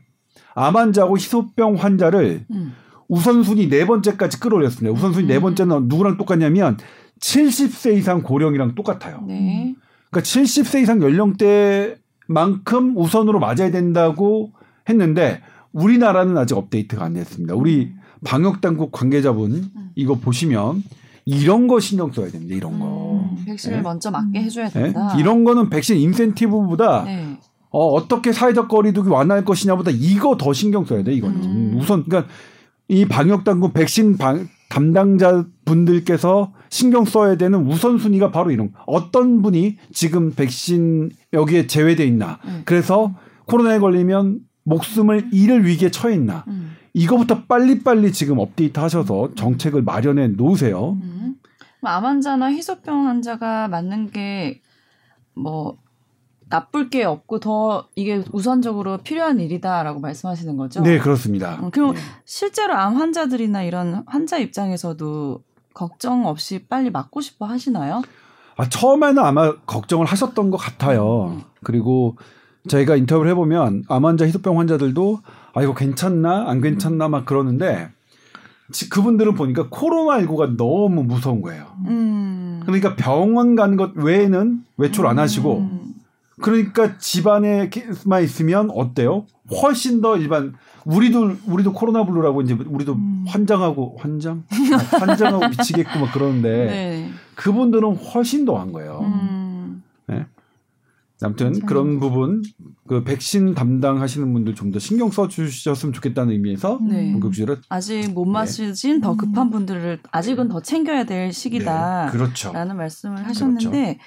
암 환자하고 희소병 환자를 음. 우선순위 네 번째까지 끌어올렸습니다. 우선순위 네 번째는 누구랑 똑같냐면 70세 이상 고령이랑 똑같아요. 네. 그러니까 70세 이상 연령대만큼 우선으로 맞아야 된다고 했는데 우리나라는 아직 업데이트가 안 됐습니다. 우리 방역 당국 관계자분 이거 보시면 이런 거 신경 써야 됩니다. 이런 거. 음, 백신을 네. 먼저 맞게 해줘야 예? 된다. 이런 거는 백신 인센티브보다 네. 어, 어떻게 사회적 거리두기 완화할 것이냐보다 이거 더 신경 써야 돼, 이거는. 음. 우선, 그러니까 이 방역 당국 백신 방- 담당자 분들께서 신경 써야 되는 우선 순위가 바로 이런, 거. 어떤 분이 지금 백신 여기에 제외돼 있나. 음. 그래서 코로나에 걸리면 목숨을 잃을 위기에 처해 있나. 음. 이거부터 빨리빨리 지금 업데이트 하셔서 정책을 마련해 놓으세요. 음. 암 환자나 희소병 환자가 맞는 게 뭐 나쁠 게 없고 더 이게 우선적으로 필요한 일이다라고 말씀하시는 거죠? 네, 그렇습니다. 어, 그럼 실제로 암 환자들이나 이런 환자 입장에서도 걱정 없이 빨리 맞고 싶어 하시나요? 아, 처음에는 아마 걱정을 하셨던 것 같아요. 그리고 저희가 인터뷰를 해보면 암 환자, 희소병 환자들도 아, 이거 괜찮나? 안 괜찮나? 막 그러는데 지- 그분들은 보니까 코로나19가 너무 무서운 거예요. 음. 그러니까 병원 가는 것 외에는 외출 안 하시고 음. 그러니까 집안에만 있으면 어때요? 훨씬 더 일반 우리도 우리도 코로나 블루라고 이제 우리도 음. 환장하고 환장 아, 환장하고 미치겠고 막 그러는데 네. 그분들은 훨씬 더한 거예요. 음. 아무튼. 그런 부분 그 백신 담당하시는 분들 좀 더 신경 써 주셨으면 좋겠다는 의미에서 네. 본격주의를 아직 못 맞으신 더 급한 분들을 아직은 더 챙겨야 될 시기다. 네, 그렇죠. 라는 말씀을 하셨는데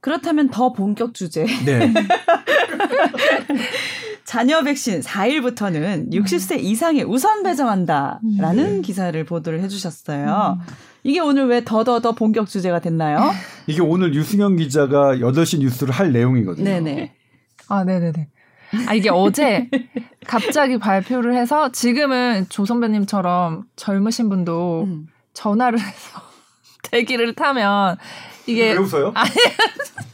그렇다면더 본격 주제 네. 자녀 백신 4일부터는 60세 이상에 우선 배정한다라는 네. 기사를 보도를 해주셨어요. 이게 오늘 왜 더더더 본격 주제가 됐나요? 이게 오늘 유승현 기자가 8시 뉴스를 할 내용이거든요. 네네. 아, 네네네. 아, 이게 어제 갑자기 발표를 해서 지금은 조 선배님처럼 젊으신 분도 음. 전화를 해서 대기를 타면 이게 왜 웃어요?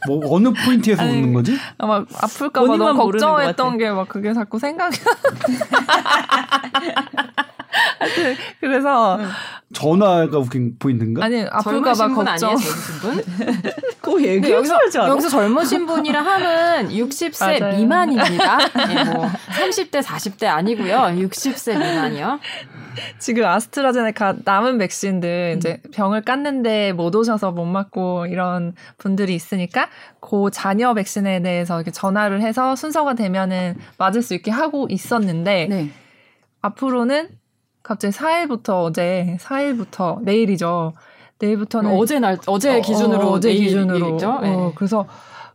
뭐 어느 포인트에서 아니, 웃는 거지? 아마 아플까봐 너무 걱정했던. 게 막 그게 자꾸 생각이 하여튼 그래서 전화가 웃긴 포인트인가? 아니 아플까봐 젊으신 분 걱정 아니에요, 젊으신 분? 그 얘기해 여기서? 여기서 젊으신 분이라 함은 60세 맞아요. 미만입니다. 예, 뭐 30대 40대 아니고요. 60세 미만이요. 지금 아스트라제네카 남은 백신들 이제 병을 깠는데 못 오셔서 못 맞고 이런 분들이 있으니까 그 자녀 백신에 대해서 이렇게 전화를 해서 순서가 되면은 맞을 수 있게 하고 있었는데 네. 앞으로는 갑자기 4일부터 어제 4일부터 내일이죠. 내일부터는 어제 날 어제 어, 기준으로 어, 어제 내일 기준으로? 예. 어, 그래서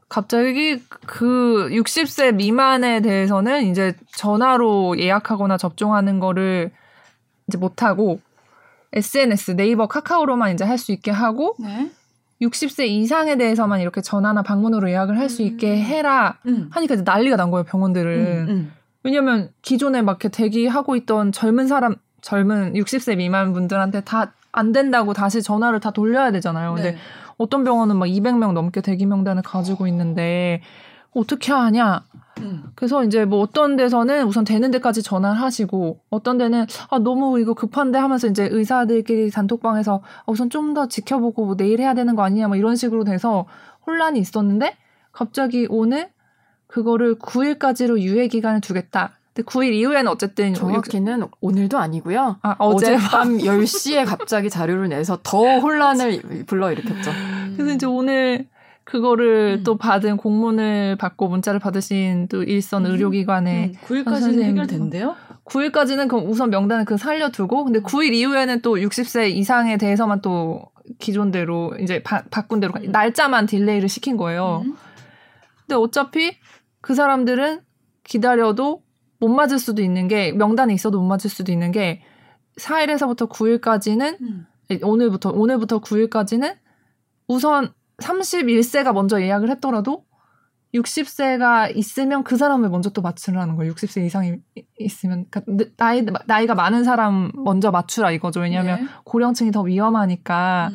갑자기 그 60세 미만에 대해서는 이제 전화로 예약하거나 접종하는 거를 이제 못 하고 SNS 네이버 카카오로만 이제 할 수 있게 하고 네. 60세 이상에 대해서만 이렇게 전화나 방문으로 예약을 할 수 있게 해라 음. 하니까 이제 난리가 난 거예요 병원들은 음, 음. 왜냐면 기존에 막 이렇게 대기하고 있던 젊은 사람 젊은 60세 미만 분들한테 다 안 된다고 다시 전화를 다 돌려야 되잖아요. 근데 네. 어떤 병원은 막 200명 넘게 대기 명단을 가지고 있는데 어떻게 하냐? 음. 그래서 이제 뭐 어떤 데서는 우선 되는 데까지 전화를 하시고 어떤 데는 아 너무 이거 급한데 하면서 이제 의사들끼리 단톡방에서 아, 우선 좀 더 지켜보고 뭐 내일 해야 되는 거 아니냐 뭐 이런 식으로 돼서 혼란이 있었는데 갑자기 오늘 그거를 9일까지로 유예 기간을 두겠다. 근데 9일 이후에는 어쨌든 정확히는 오늘도 아니고요. 아, 어제 어젯밤 10시에 갑자기 자료를 내서 더 혼란을 불러일으켰죠. 그래서 이제 오늘 그거를 음. 또 받은 공문을 받고 문자를 받으신 또 일선 음. 의료기관에 음. 9일까지는 선생님. 해결된대요? 9일까지는 그럼 우선 명단을 그 살려두고 근데 9일 이후에는 또 60세 이상에 대해서만 또 기존대로 이제 바, 바꾼 대로 가- 날짜만 딜레이를 시킨 거예요. 음. 근데 어차피 그 사람들은 기다려도 못 맞을 수도 있는 게 명단에 있어도 못 맞을 수도 있는 게 4일에서부터 9일까지는 오늘부터 오늘부터 9일까지는 우선 31세가 먼저 예약을 했더라도 60세가 있으면 그 사람을 먼저 또 맞추라는 거예요. 60세 이상이 이- 있으면 그러니까 나이 나이가 많은 사람 먼저 맞추라 이거죠. 왜냐하면 네. 고령층이 더 위험하니까.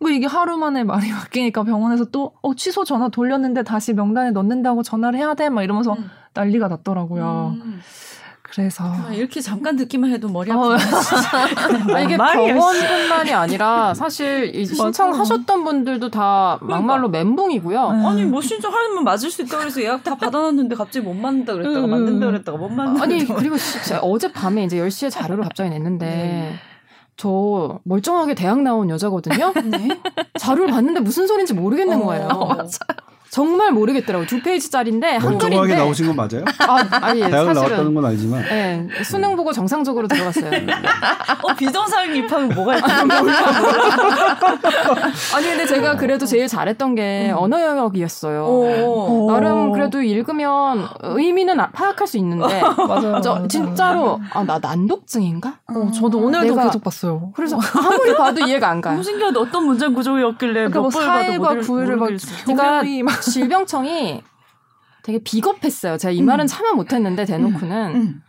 뭐 이게 하루 만에 말이 바뀌니까 병원에서 또 어, 취소 전화 돌렸는데 다시 명단에 넣는다고 전화를 해야 돼 막 이러면서 음. 난리가 났더라고요. 음. 그래서 아, 이렇게 잠깐 듣기만 해도 머리 어, 아프다. 아, 이게 병원뿐만이 아니라 사실 이 신청하셨던 분들도 다 막말로 멘붕이고요. 아니 뭐 신청하면 맞을 수 있다 그래서 예약 다 받아놨는데 갑자기 못 맞는다 그랬다가 음, 맞는다 음. 그랬다가 못 맞는다 아니 그랬다가 그리고 진짜 어젯밤에 이제 10시에 자료를 갑자기 냈는데 네. 저 멀쩡하게 대학 나온 여자거든요. 네. 자료를 봤는데 무슨 소린지 모르겠는 어, 거예요. 맞아요. 정말 모르겠더라고요. 두 페이지짜리인데 멀쩡하게 한글인데 나오신 건 맞아요? 아, 아니 대학을 나왔다는 건 알지만 네, 수능 보고 정상적으로 들어갔어요. 어 비정상 입학은 뭐가 있다는 아니 근데 제가 그래도 제일 잘했던 게 언어 영역이었어요. 어. 나름 그래도 읽으면 의미는 아- 파악할 수 있는데 맞아요. 저 진짜로 아 나 난독증인가? 어, 저도 오늘도 내가- 계속 봤어요. 그래서 아무리 봐도 이해가 안 가요. 신기하다 어떤 문장 구조였길래 그러니까 뭐 몇번 봐도 4일과 모르- 9일을 막. 그러니까 질병청이 되게 비겁했어요. 제가 이 말은 참아 못했는데 대놓고는.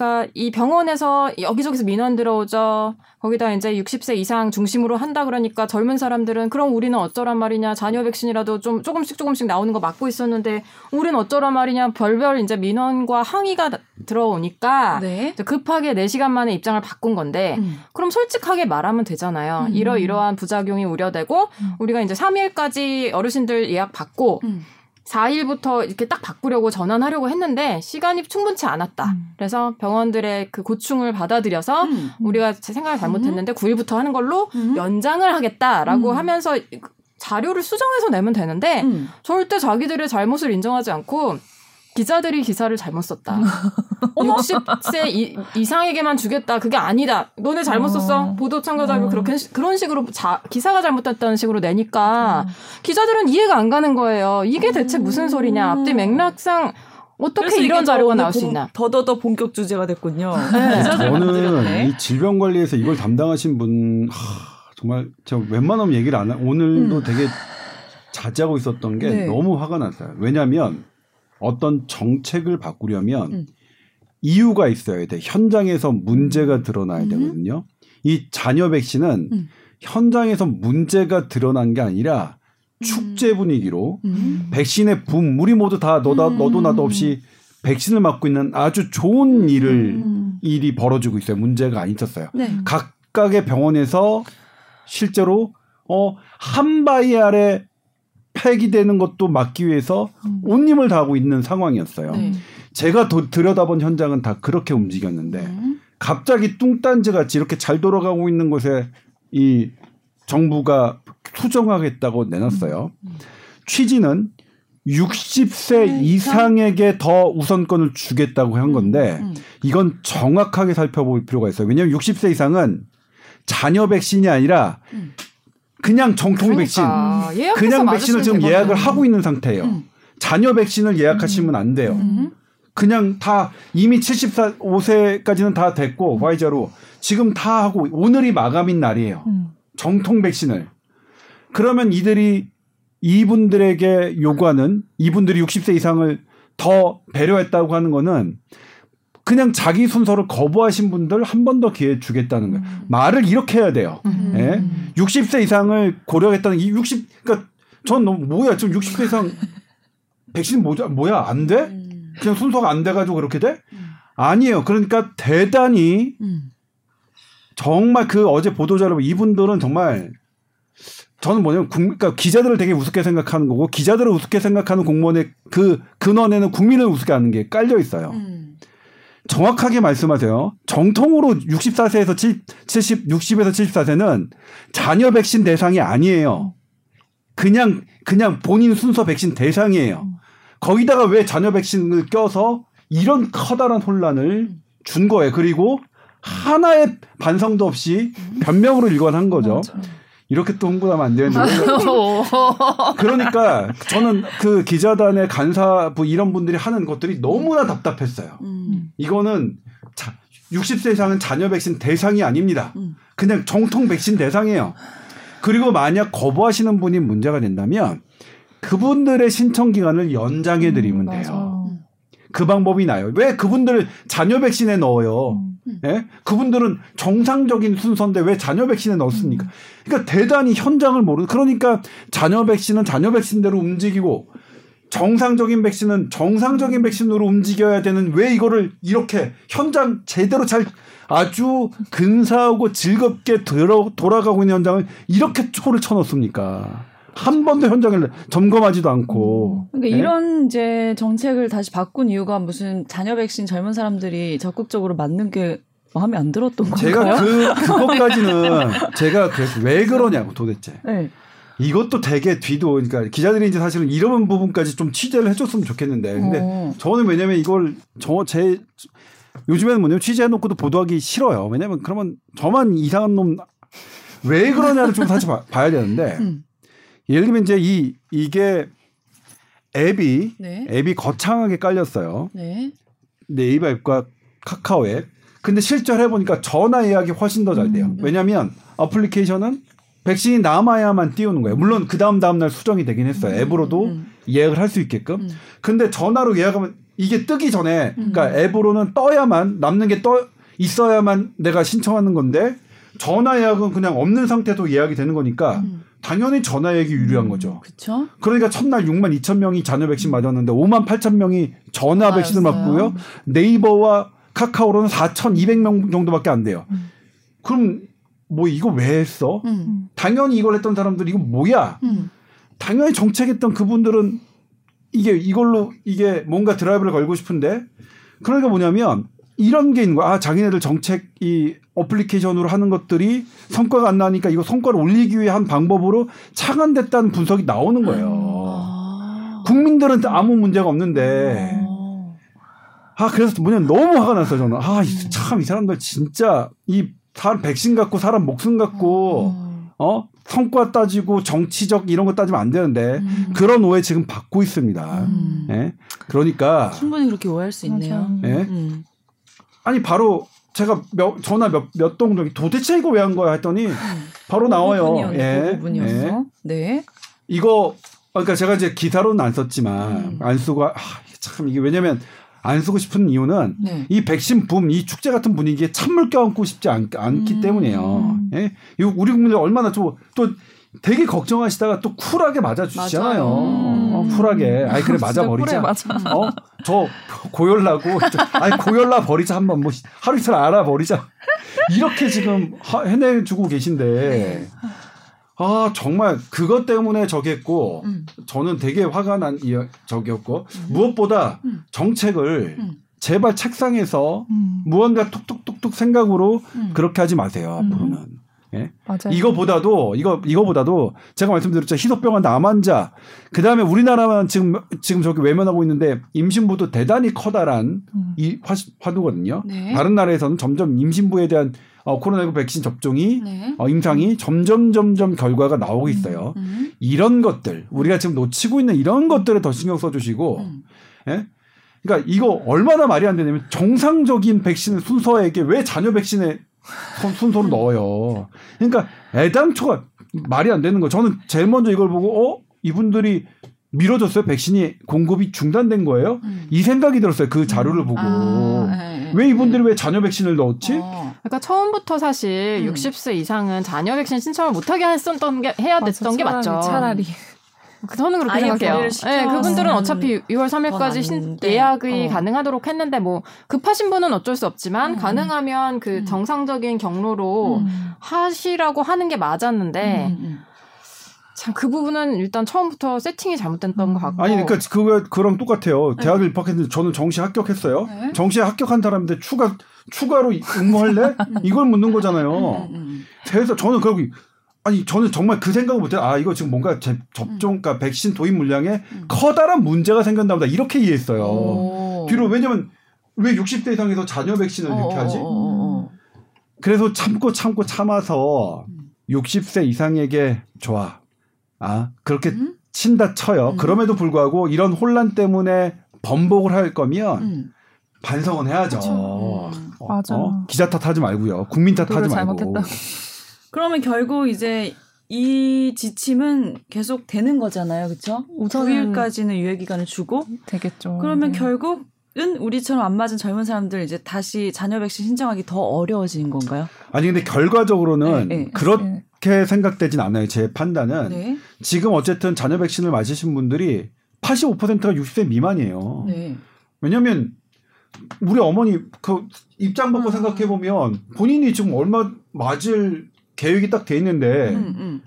음. 그러니까 이 병원에서 여기저기서 민원 들어오죠. 거기다 이제 60세 이상 중심으로 한다 그러니까 젊은 사람들은 그럼 우리는 어쩌란 말이냐. 자녀 백신이라도 좀 조금씩 조금씩 나오는 거 맞고 있었는데 우리는 어쩌란 말이냐. 별별 이제 민원과 항의가 다- 들어오니까 네. 급하게 4시간 만에 입장을 바꾼 건데 음. 그럼 솔직하게 말하면 되잖아요. 음. 이러이러한 부작용이 우려되고 음. 우리가 이제 3일까지 어르신들 예약 받고 음. 4일부터 이렇게 딱 바꾸려고 전환하려고 했는데 시간이 충분치 않았다. 음. 그래서 병원들의 그 고충을 받아들여서 음. 우리가 제 생각을 잘못했는데 9일부터 하는 걸로 음. 연장을 하겠다라고 음. 하면서 자료를 수정해서 내면 되는데 음. 절대 자기들의 잘못을 인정하지 않고 기자들이 기사를 잘못 썼다. 60세 이, 이상에게만 주겠다. 그게 아니다. 너네 잘못 썼어. 어. 보도 참가자료 어. 그렇게 그런 식으로 자, 기사가 잘못됐다는 식으로 내니까 기자들은 이해가 안 가는 거예요. 이게 대체 무슨 소리냐. 앞뒤 맥락상 어떻게 이런 자료가 나올 수 본- 있나. 더더더 본격 주제가 됐군요. 네. 기자들 저는. 이 질병관리에서 이걸 담당하신 분 하, 정말 저 웬만하면 얘기를 안 하. 오늘도 음. 되게 자제하고 있었던 게 네. 너무 화가 났어요. 왜냐하면 어떤 정책을 바꾸려면 음. 이유가 있어야 돼. 현장에서 문제가 드러나야 음. 되거든요. 이 자녀 백신은 음. 현장에서 문제가 드러난 게 아니라 축제 분위기로 음. 백신의 붐, 우리 모두 다 너다 음. 너도 나도 없이 백신을 맞고 있는 아주 좋은 일을 음. 일이 벌어지고 있어요. 문제가 안 있었어요. 네. 각각의 병원에서 실제로 어, 한 바위 아래 폐기되는 것도 막기 위해서 음. 온 힘을 다하고 있는 상황이었어요. 네. 제가 도- 들여다본 현장은 다 그렇게 움직였는데 음. 갑자기 뚱딴지 같이 이렇게 잘 돌아가고 있는 곳에 이 정부가 수정하겠다고 내놨어요. 취지는 60세 이상에게 더 우선권을 주겠다고 한 건데 음. 이건 정확하게 살펴볼 필요가 있어요. 왜냐하면 60세 이상은 자녀 백신이 아니라 음. 그냥 정통 백신, 그러니까 예약해서 그냥 백신을 지금 되거든요. 예약을 하고 있는 상태예요. 음. 자녀 백신을 예약하시면 안 돼요. 음. 그냥 다 이미 74세까지는 다 됐고 화이자로 지금 다 하고 오늘이 마감인 날이에요. 음. 정통 백신을. 그러면 이들이 이분들에게 요구하는 이분들이 60세 이상을 더 배려했다고 하는 거는 그냥 자기 순서를 거부하신 분들 한 번 더 기회 주겠다는 거예요. 말을 이렇게 해야 돼요. 음. 예? 60세 이상을 고려했다는 이 60, 그러니까 전 너무 뭐야 지금 60세 이상 백신 뭐야 뭐야 안 돼? 음. 그냥 순서가 안 돼가지고 그렇게 돼? 음. 아니에요. 그러니까 대단히 음. 정말 그 어제 보도자료 이분들은 정말 저는 뭐냐면 국, 그러니까 기자들을 되게 우습게 생각하는 거고 기자들을 우습게 생각하는 공무원의 그 근원에는 국민을 우습게 하는 게 깔려 있어요. 음. 정확하게 말씀하세요. 정통으로 64세에서 70, 60에서 74세는 자녀 백신 대상이 아니에요. 그냥 그냥 본인 순서 백신 대상이에요. 거기다가 왜 자녀 백신을 껴서 이런 커다란 혼란을 준 거예요. 그리고 하나의 반성도 없이 변명으로 일관한 거죠. 이렇게 또 홍보하면 안 되는데. 그러니까 저는 그 기자단의 간사부 이런 분들이 하는 것들이 너무나 답답했어요. 음. 이거는 자, 60세 이상은 자녀 백신 대상이 아닙니다. 음. 그냥 정통 백신 대상이에요. 그리고 만약 거부하시는 분이 문제가 된다면 그분들의 신청 기간을 연장해 드리면 돼요. 그 방법이 나요. 왜 그분들을 자녀 백신에 넣어요? 예? 그분들은 정상적인 순서인데 왜 자녀 백신에 넣습니까? 그러니까 대단히 현장을 모르는 그러니까 자녀 백신은 자녀 백신대로 움직이고 정상적인 백신은 정상적인 백신으로 움직여야 되는 왜 이거를 이렇게 현장 제대로 잘 아주 근사하고 즐겁게 들어, 돌아가고 있는 현장을 이렇게 초를 쳐놓습니까? 한 번도 현장을 점검하지도 않고. 그러니까 예? 이런 이제 정책을 다시 바꾼 이유가 무슨 자녀 백신 젊은 사람들이 적극적으로 맞는 게 마음에 안 들었던 제가 건가요? 그 그것까지는 제가 그래서 왜 그러냐고 도대체 네. 이것도 되게 뒤도 그러니까 기자들이 이제 사실은 이런 부분까지 좀 취재를 해줬으면 좋겠는데 근데 어. 저는 왜냐면 이걸 저 제 요즘에는 뭐냐면 취재해놓고도 보도하기 싫어요 왜냐면 그러면 저만 이상한 놈 왜 그러냐를 좀 사실 봐, 봐야 되는데 음. 예를 들면 이제 이 이게 앱이 네. 앱이 거창하게 깔렸어요 네. 네이버 앱과 카카오 앱. 근데 실제로 해보니까 전화 예약이 훨씬 더 잘 돼요. 음. 왜냐하면 어플리케이션은 백신이 남아야만 띄우는 거예요. 물론 그 다음 다음 날 수정이 되긴 했어요. 앱으로도 음. 예약을 할 수 있게끔. 음. 근데 전화로 예약하면 이게 뜨기 전에, 음. 그러니까 앱으로는 떠야만 남는 게 떠 있어야만 내가 신청하는 건데 전화 예약은 그냥 없는 상태도 예약이 되는 거니까 음. 당연히 전화 예약이 유리한 거죠. 그쵸? 그러니까 첫날 6만 2천 명이 자녀 백신 맞았는데 5만 8천 명이 전화 백신을 맞았어요. 맞고요. 네이버와 카카오로는 4,200명 정도밖에 안 돼요. 그럼 뭐 이거 왜 했어? 음. 당연히 이걸 했던 사람들이 이거 뭐야? 음. 당연히 정책했던 그분들은 이게 이걸로 이게 뭔가 드라이브를 걸고 싶은데 그러니까 뭐냐면 이런 게 있는 거야. 아, 자기네들 정책 이 어플리케이션으로 하는 것들이 성과가 안 나니까 이거 성과를 올리기 위해 한 방법으로 차관됐다는 분석이 나오는 거예요. 아. 국민들은 아무 문제가 없는데 어. 아 그래서 뭐냐 너무 화가 났어요 저는 아 참 이 사람들 진짜 이 사람 백신 갖고 사람 목숨 갖고 어. 어 성과 따지고 정치적 이런 거 따지면 안 되는데 음. 그런 오해 지금 받고 있습니다. 음. 예 그러니까 충분히 그렇게 오해할 수 있네요. 예 음. 아니 바로 제가 몇, 전화 몇동 저기 도대체 이거 왜 한 거야 했더니 바로 나와요. 그 예, 그 부분이었어. 예. 네. 이거 그러니까 제가 이제 기사로는 안 썼지만 음. 안 쓰고 아, 참 이게 왜냐면 안 쓰고 싶은 이유는 네. 이 백신 붐, 이 축제 같은 분위기에 찬물 껴안고 싶지 않, 않기 음. 때문이에요. 예? 이거 우리 국민들 얼마나 또, 또 되게 걱정하시다가 또 쿨하게 맞아주시잖아요. 맞아요. 어, 쿨하게. 아이, 그래, 맞아 버리자. 맞아. 어? 저 고열 나고, 저, 아니, 고열 나 버리자. 한번 뭐, 하루 이틀 알아 버리자. 이렇게 지금 하- 해내주고 계신데. 아, 정말 그것 때문에 저기 했고, 음. 저는 되게 화가 난 이, 저기였고, 무엇보다 음. 정책을 음. 제발 책상에서 음. 무언가 톡톡톡톡 생각으로 음. 그렇게 하지 마세요, 음. 앞으로는. 예? 맞아요. 이거보다도, 이거, 이거보다도 제가 말씀드렸죠. 희소병원 남환자. 그 다음에 우리나라만 지금, 지금 저기 외면하고 있는데 임신부도 대단히 커다란 음. 이 화, 화두거든요. 네. 다른 나라에서는 점점 임신부에 대한 어, 코로나19 백신 접종이 네. 어, 임상이 점점 점점 결과가 나오고 있어요. 음. 이런 것들 우리가 지금 놓치고 있는 이런 것들에 더 신경 써주시고 음. 예? 그러니까 이거 얼마나 말이 안 되냐면 정상적인 백신 순서에게 왜 자녀 백신에 손- 순서로 넣어요. 그러니까 애당초가 말이 안 되는 거. 저는 제일 먼저 이걸 보고 어 이분들이 미뤄졌어요. 백신이 공급이 중단된 거예요. 음. 이 생각이 들었어요. 그 자료를 보고 아, 네, 왜 네. 이분들이 왜 자녀 백신을 넣었지? 어. 그러니까 처음부터 사실 음. 60세 이상은 자녀 백신 신청을 못하게 했었던 게 해야 됐던 게 차라리, 맞죠. 차라리. 저는 그렇게 생각해요. 네, 그분들은 어차피 6월 3일까지 건 신, 아닌데. 예약이 어. 가능하도록 했는데 뭐 급하신 분은 어쩔 수 없지만 음. 가능하면 그 음. 정상적인 경로로 음. 하시라고 하는 게 맞았는데 음, 음. 참그 부분은 일단 처음부터 세팅이 잘못됐던 것 같고 아니 그러니까 그거 그랑 똑같아요. 대학을 입학했는데 저는 정시 합격했어요. 네. 정시에 합격한 사람인데 추가 추가로 응모할래? 이걸 묻는 거잖아요. 음, 음. 그래서 저는 그러고 아니 저는 정말 그 생각을 못해요. 아 이거 지금 뭔가 제 접종, 그러니까 백신 도입 물량에 음. 커다란 문제가 생겼나 보다 이렇게 이해했어요. 오. 뒤로 왜냐면 왜 60대 이상에서 자녀 백신을 이렇게 어, 하지? 어, 어, 어, 어. 그래서 참고 참고 참아서 음. 60세 이상에게 좋아. 아 그렇게 음? 친다 쳐요. 음. 그럼에도 불구하고 이런 혼란 때문에 번복을 할 거면 음. 반성은 해야죠. 음. 어, 맞아. 어? 기자 탓하지 말고요. 국민 탓하지 말고. 잘못했다. 그러면 결국 이제 이 지침은 계속 되는 거잖아요. 그렇죠? 우선은 9일까지는 유예 기간을 주고 되겠죠. 그러면 네. 결국은 우리처럼 안 맞은 젊은 사람들 이제 다시 자녀 백신 신청하기 더 어려워지는 건가요? 아니 근데 결과적으로는 네, 네. 그렇게 생각되진 않아요. 제 판단은 네. 지금 어쨌든 자녀 백신을 맞으신 분들이 85%가 60세 미만이에요. 네. 왜냐하면 우리 어머니 그 입장 바꿔 음. 생각해 보면 본인이 지금 얼마 맞을 계획이 딱 돼 있는데 음, 음.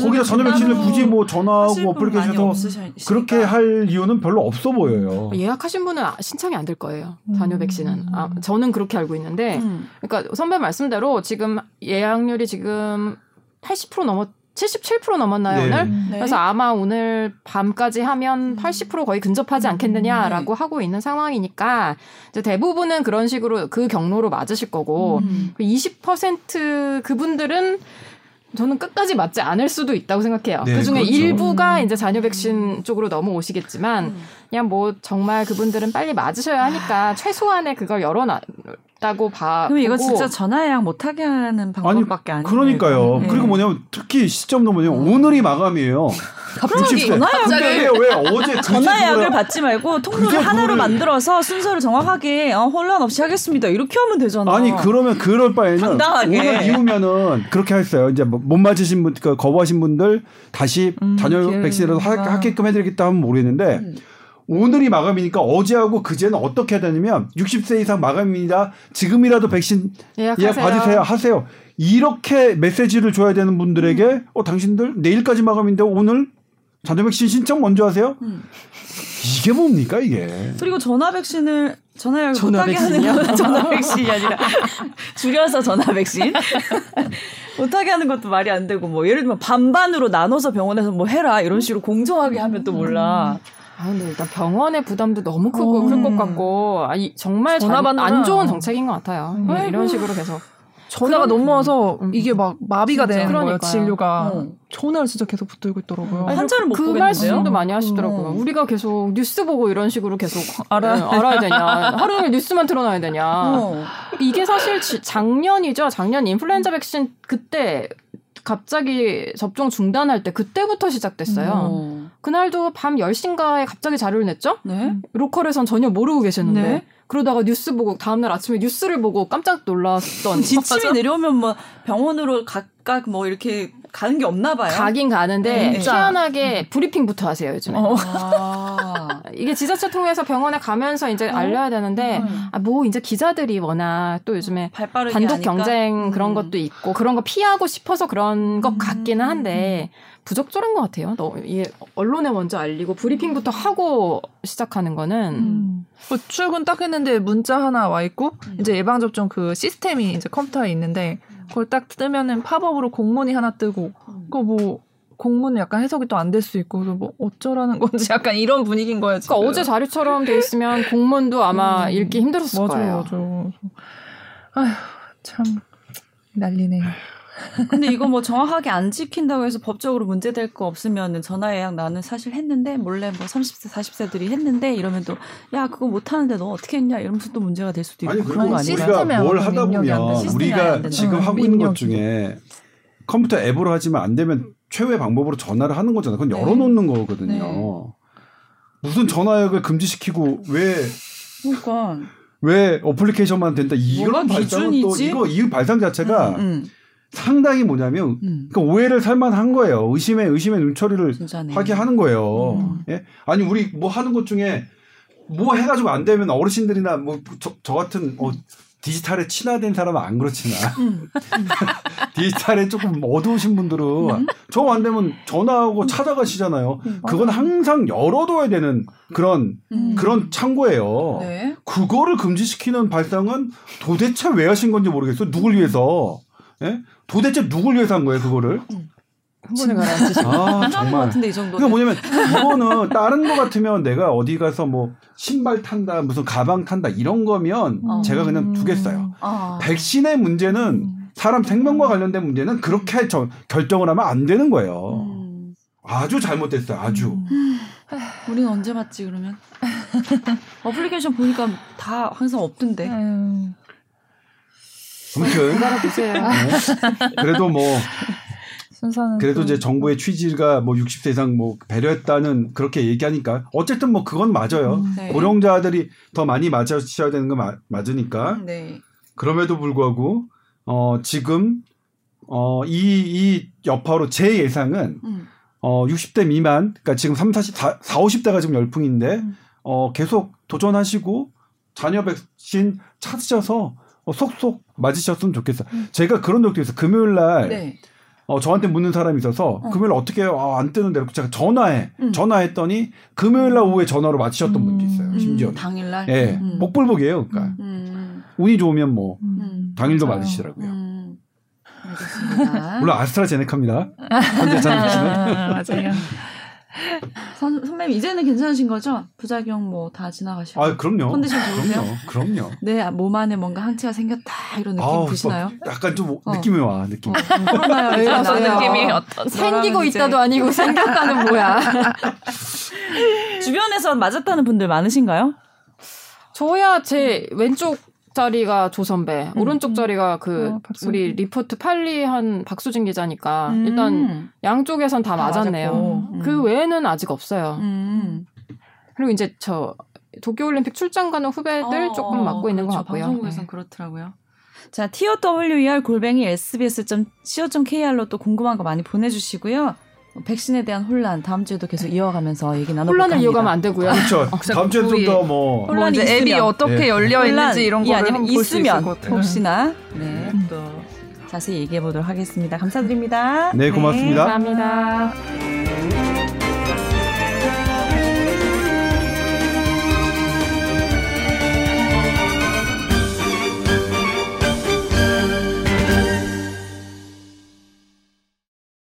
거기다 자녀 백신을 굳이 뭐 전화하고 많이 어플리케이션에서 없으시니까. 그렇게 할 이유는 별로 없어 보여요. 예약하신 분은 아- 신청이 안 될 거예요. 음. 백신은. 아, 저는 그렇게 알고 있는데, 음. 그러니까 선배 말씀대로 지금 예약률이 지금 80% 넘었, 77% 넘었나요 네. 오늘? 음. 네. 그래서 아마 오늘 밤까지 하면 80% 거의 근접하지 않겠느냐라고 하고 있는 상황이니까 이제 대부분은 그런 식으로 그 경로로 맞으실 거고 음. 20% 그분들은 저는 끝까지 맞지 않을 수도 있다고 생각해요. 네, 그 중에 그렇죠. 일부가 이제 자녀 백신 쪽으로 넘어오시겠지만 음. 그냥 뭐 정말 그분들은 빨리 맞으셔야 하니까 최소한의 그걸 열어놨다고 봐. 그럼 이거 진짜 전화 예약 못하게 하는 방법밖에 안 그러니까요. 네. 그리고 뭐냐면 특히 시점도 뭐냐면 오늘이 마감이에요. 갑자기 60세. 전화 근데 예약을 왜 어제 그 전화 예약을 식으로 받지 말고 통로를 하나로 그거를- 만들어서 순서를 정확하게 어, 혼란 없이 하겠습니다. 이렇게 하면 되잖아. 아니 그러면 그럴 바에는 당당하게. 오늘 이후면은 그렇게 했어요. 이제 뭐못 맞으신 분, 그러니까 거부하신 분들 다시 음, 자녀 기회를 백신이라도 하, 아. 하게끔 해드리겠다 하면 모르겠는데 음. 오늘이 마감이니까 어제하고 그제는 어떻게 해야 되냐면 60세 이상 마감입니다. 지금이라도 백신 예약하세요. 예약 받으세요 하세요. 이렇게 메시지를 줘야 되는 분들에게 어 당신들 내일까지 마감인데 오늘 자녀 백신 신청 먼저 하세요. 음. 이게 뭡니까 이게? 그리고 전화 백신을 전화 예약을 전화 못하게 하는 백신이요? 건 전화 백신이 아니라 줄여서 전화 백신 못하게 하는 것도 말이 안 되고 뭐 예를 들면 반반으로 나눠서 병원에서 뭐 해라 이런 식으로 공정하게 하면 또 몰라. 아 근데 일단 병원의 부담도 너무 크고 어. 클것 같고 아, 이, 정말 전화 잘-. 안 좋은 정책인 것 같아요. 음. 이- 이런 식으로 계속 전화가 넘어와서 음. 이게 막 마비가. 되는 거예요. 진료가 어. 전화를 진짜 계속 붙들고 있더라고요. 아니, 환자를 못그 보겠는데요? 말씀도 많이 하시더라고요. 어. 우리가 계속 뉴스 보고 이런 식으로 계속 알아야 네, 알아야 되냐. 하루 종일 뉴스만 틀어놔야 되냐. 어. 이게 사실 지- 작년이죠. 작년 인플루엔자 백신 그때 갑자기 접종 중단할 때 그때부터 시작됐어요. 어. 그날도 밤 10시인가에 갑자기 자료를 냈죠? 네. 로컬에선 전혀 모르고 계셨는데. 네. 그러다가 뉴스 보고 다음날 아침에 뉴스를 보고 깜짝 놀랐던 지침이 내려오면 뭐 병원으로 각각 뭐 이렇게 가는 게 없나 봐요. 가긴 가는데 네. 희한하게 브리핑부터 하세요 요즘에 어. 아. 이게 지자체 통해서 병원에 가면서 이제 알려야 되는데 음. 아 뭐 이제 기자들이 워낙 또 요즘에 단독 하니까. 경쟁 그런 음. 것도 있고 그런 거 피하고 싶어서 그런 것 같기는 한데 부적절한 것 같아요. 너 이게 언론에 먼저 알리고 브리핑부터 하고 시작하는 거는 음. 뭐 출근 딱 했는데 문자 하나 와 있고 음. 이제 예방 접종 그 시스템이 이제 컴퓨터에 있는데 그걸 딱 뜨면은 팝업으로 공문이 하나 뜨고 음. 그거 뭐 공문은 약간 해석이 또 안 될 수 있고 그래서 뭐 어쩌라는 건지 약간 이런 분위기인 거예요. 지금. 그러니까 어제 자료처럼 돼 있으면 공문도 아마 음. 읽기 힘들었을 맞아요, 거예요. 맞아요. 아휴 참 난리네요. 근데 이거 뭐 정확하게 안 지킨다고 해서 법적으로 문제될 거 없으면은 전화 예약 나는 사실 했는데 몰래 뭐 30세 40세들이 했는데 이러면 또 야 그거 못 하는데 너 어떻게 했냐 이러면서 또 문제가 될 수도 있고 아니 그런 거 아닌가요? 우리가 뭘 하다 보면 돼. 시스템이 안 우리가 된다. 지금 어, 하고 있는 것. 중에 컴퓨터 앱으로 하지만 안 되면 최후의 방법으로 전화를 하는 거잖아요. 그건 네. 열어놓는 거거든요. 네. 무슨 전화역을 금지시키고 왜 그러니까 왜 어플리케이션만 된다 이런 발상은 또 기준이지? 이거 이 발상 자체가 음, 음, 상당히 뭐냐면 음. 그러니까 오해를 살만한 거예요. 의심의 의심의 눈초리를 진짜네. 하게 하는 거예요. 음. 예? 아니 우리 뭐 하는 것 중에 뭐 해가지고 안 되면 어르신들이나 뭐저 같은 어, 디지털에 친화된 사람은 안 그렇지나 음. 디지털에 조금 어두우신 분들은 저안 되면 전화하고 찾아가시잖아요. 그건 항상 열어둬야 되는 그런 음. 그런 창고예요. 네. 그거를 금지시키는 발상은 도대체 왜 하신 건지 모르겠어요. 누굴 위해서? 예? 도대체 누굴 위해서 한 거예요, 그거를? 한 번에 가라앉히시 아, 정말. 같은데 이 정도. 그러니까 뭐냐면 이거는 다른 거 같으면 내가 어디 가서 뭐 신발 탄다, 무슨 가방 탄다 이런 거면 어. 제가 그냥 두겠어요. 아. 백신의 문제는 사람 생명과 관련된 문제는 그렇게 저- 결정을 하면 안 되는 거예요. 음. 아주 잘못됐어요. 아주. 우리는 언제 맞지 그러면? 어플리케이션 보니까 다 항상 없던데. 음. 아무튼. 네. 그래도 뭐 순서는 그래도 또- 이제 정부의 취지가 뭐 60세 이상 뭐 배려했다는 그렇게 얘기하니까 어쨌든 뭐 그건 맞아요. 네. 고령자들이 더 많이 맞으셔야 되는 건 마- 맞으니까 네. 그럼에도 불구하고 어 지금 어이 이 여파로 제 예상은 음. 어 60대 미만 그러니까 지금 3, 40, 4, 50대가 지금 열풍인데 음. 어 계속 도전하시고 자녀 백신 찾으셔서 어, 속속 맞으셨으면 좋겠어요. 제가 그런 적도 있어요. 금요일 날 음. 네. 어, 저한테 묻는 사람이 있어서 어. 금요일 어떻게 아, 안 뜨는데 제가 전화해 음. 전화했더니 금요일 날 오후에 전화로 맞으셨던 분도 있어요. 음, 심지어. 당일 날. 예, 음. 목불복이에요. 그러니까 음. 운이 좋으면 뭐 음. 당일도 맞아요. 맞으시더라고요. 음. 알겠습니다. 물론 아스트라제네카입니다. 현재 자는 맞아요. 선, 선배님 이제는 괜찮으신 거죠? 부작용 뭐 다 지나가시고. 아, 그럼요. 컨디션 좋으세요? 그럼요. 그럼요. 네, 몸 안에 뭔가 항체가 생겼다 이런 느낌 아우, 드시나요? 뭐 약간 좀 어. 느낌이 와. 느낌. 어, 이제 이러세요? 나는 느낌이 어떤 생기고 이제- 있다도 아니고 생겼다는 뭐야. 주변에서 맞았다는 분들 많으신가요? 저야 제 왼쪽 자리가 조선배, 음. 오른쪽 자리가 그 어. 우리 리포트 팔리한 박수진 기자니까 음. 일단 양쪽에선 다, 다 맞았네요. 맞았고. 음. 그 외에는 아직 없어요. 음. 그리고 이제 저 도쿄올림픽 출장 가는 후배들 어, 조금 맞고 있는 것 그렇죠. 같고요. 방송국에선 네. 그렇더라고요. 자, TOWER 골뱅이 sbs.co.kr로 또 궁금한 거 많이 보내주시고요. 백신에 대한 혼란 다음 주에도 계속 이어가면서 얘기 나눠볼까 혼란을 합니다. 이어가면 안 되고요. 그렇죠. 다음 주에 우리- 좀더 뭐. 뭐 혼란이 이제 앱이 있으면. 어떻게 네. 열려 있는지 이런 혼란이 거를 아니면 한번 볼수 있을 있으면 것 같아요. 혹시나 네, 또 자세히 얘기해 보도록 하겠습니다. 감사드립니다. 네, 고맙습니다. 감사합니다.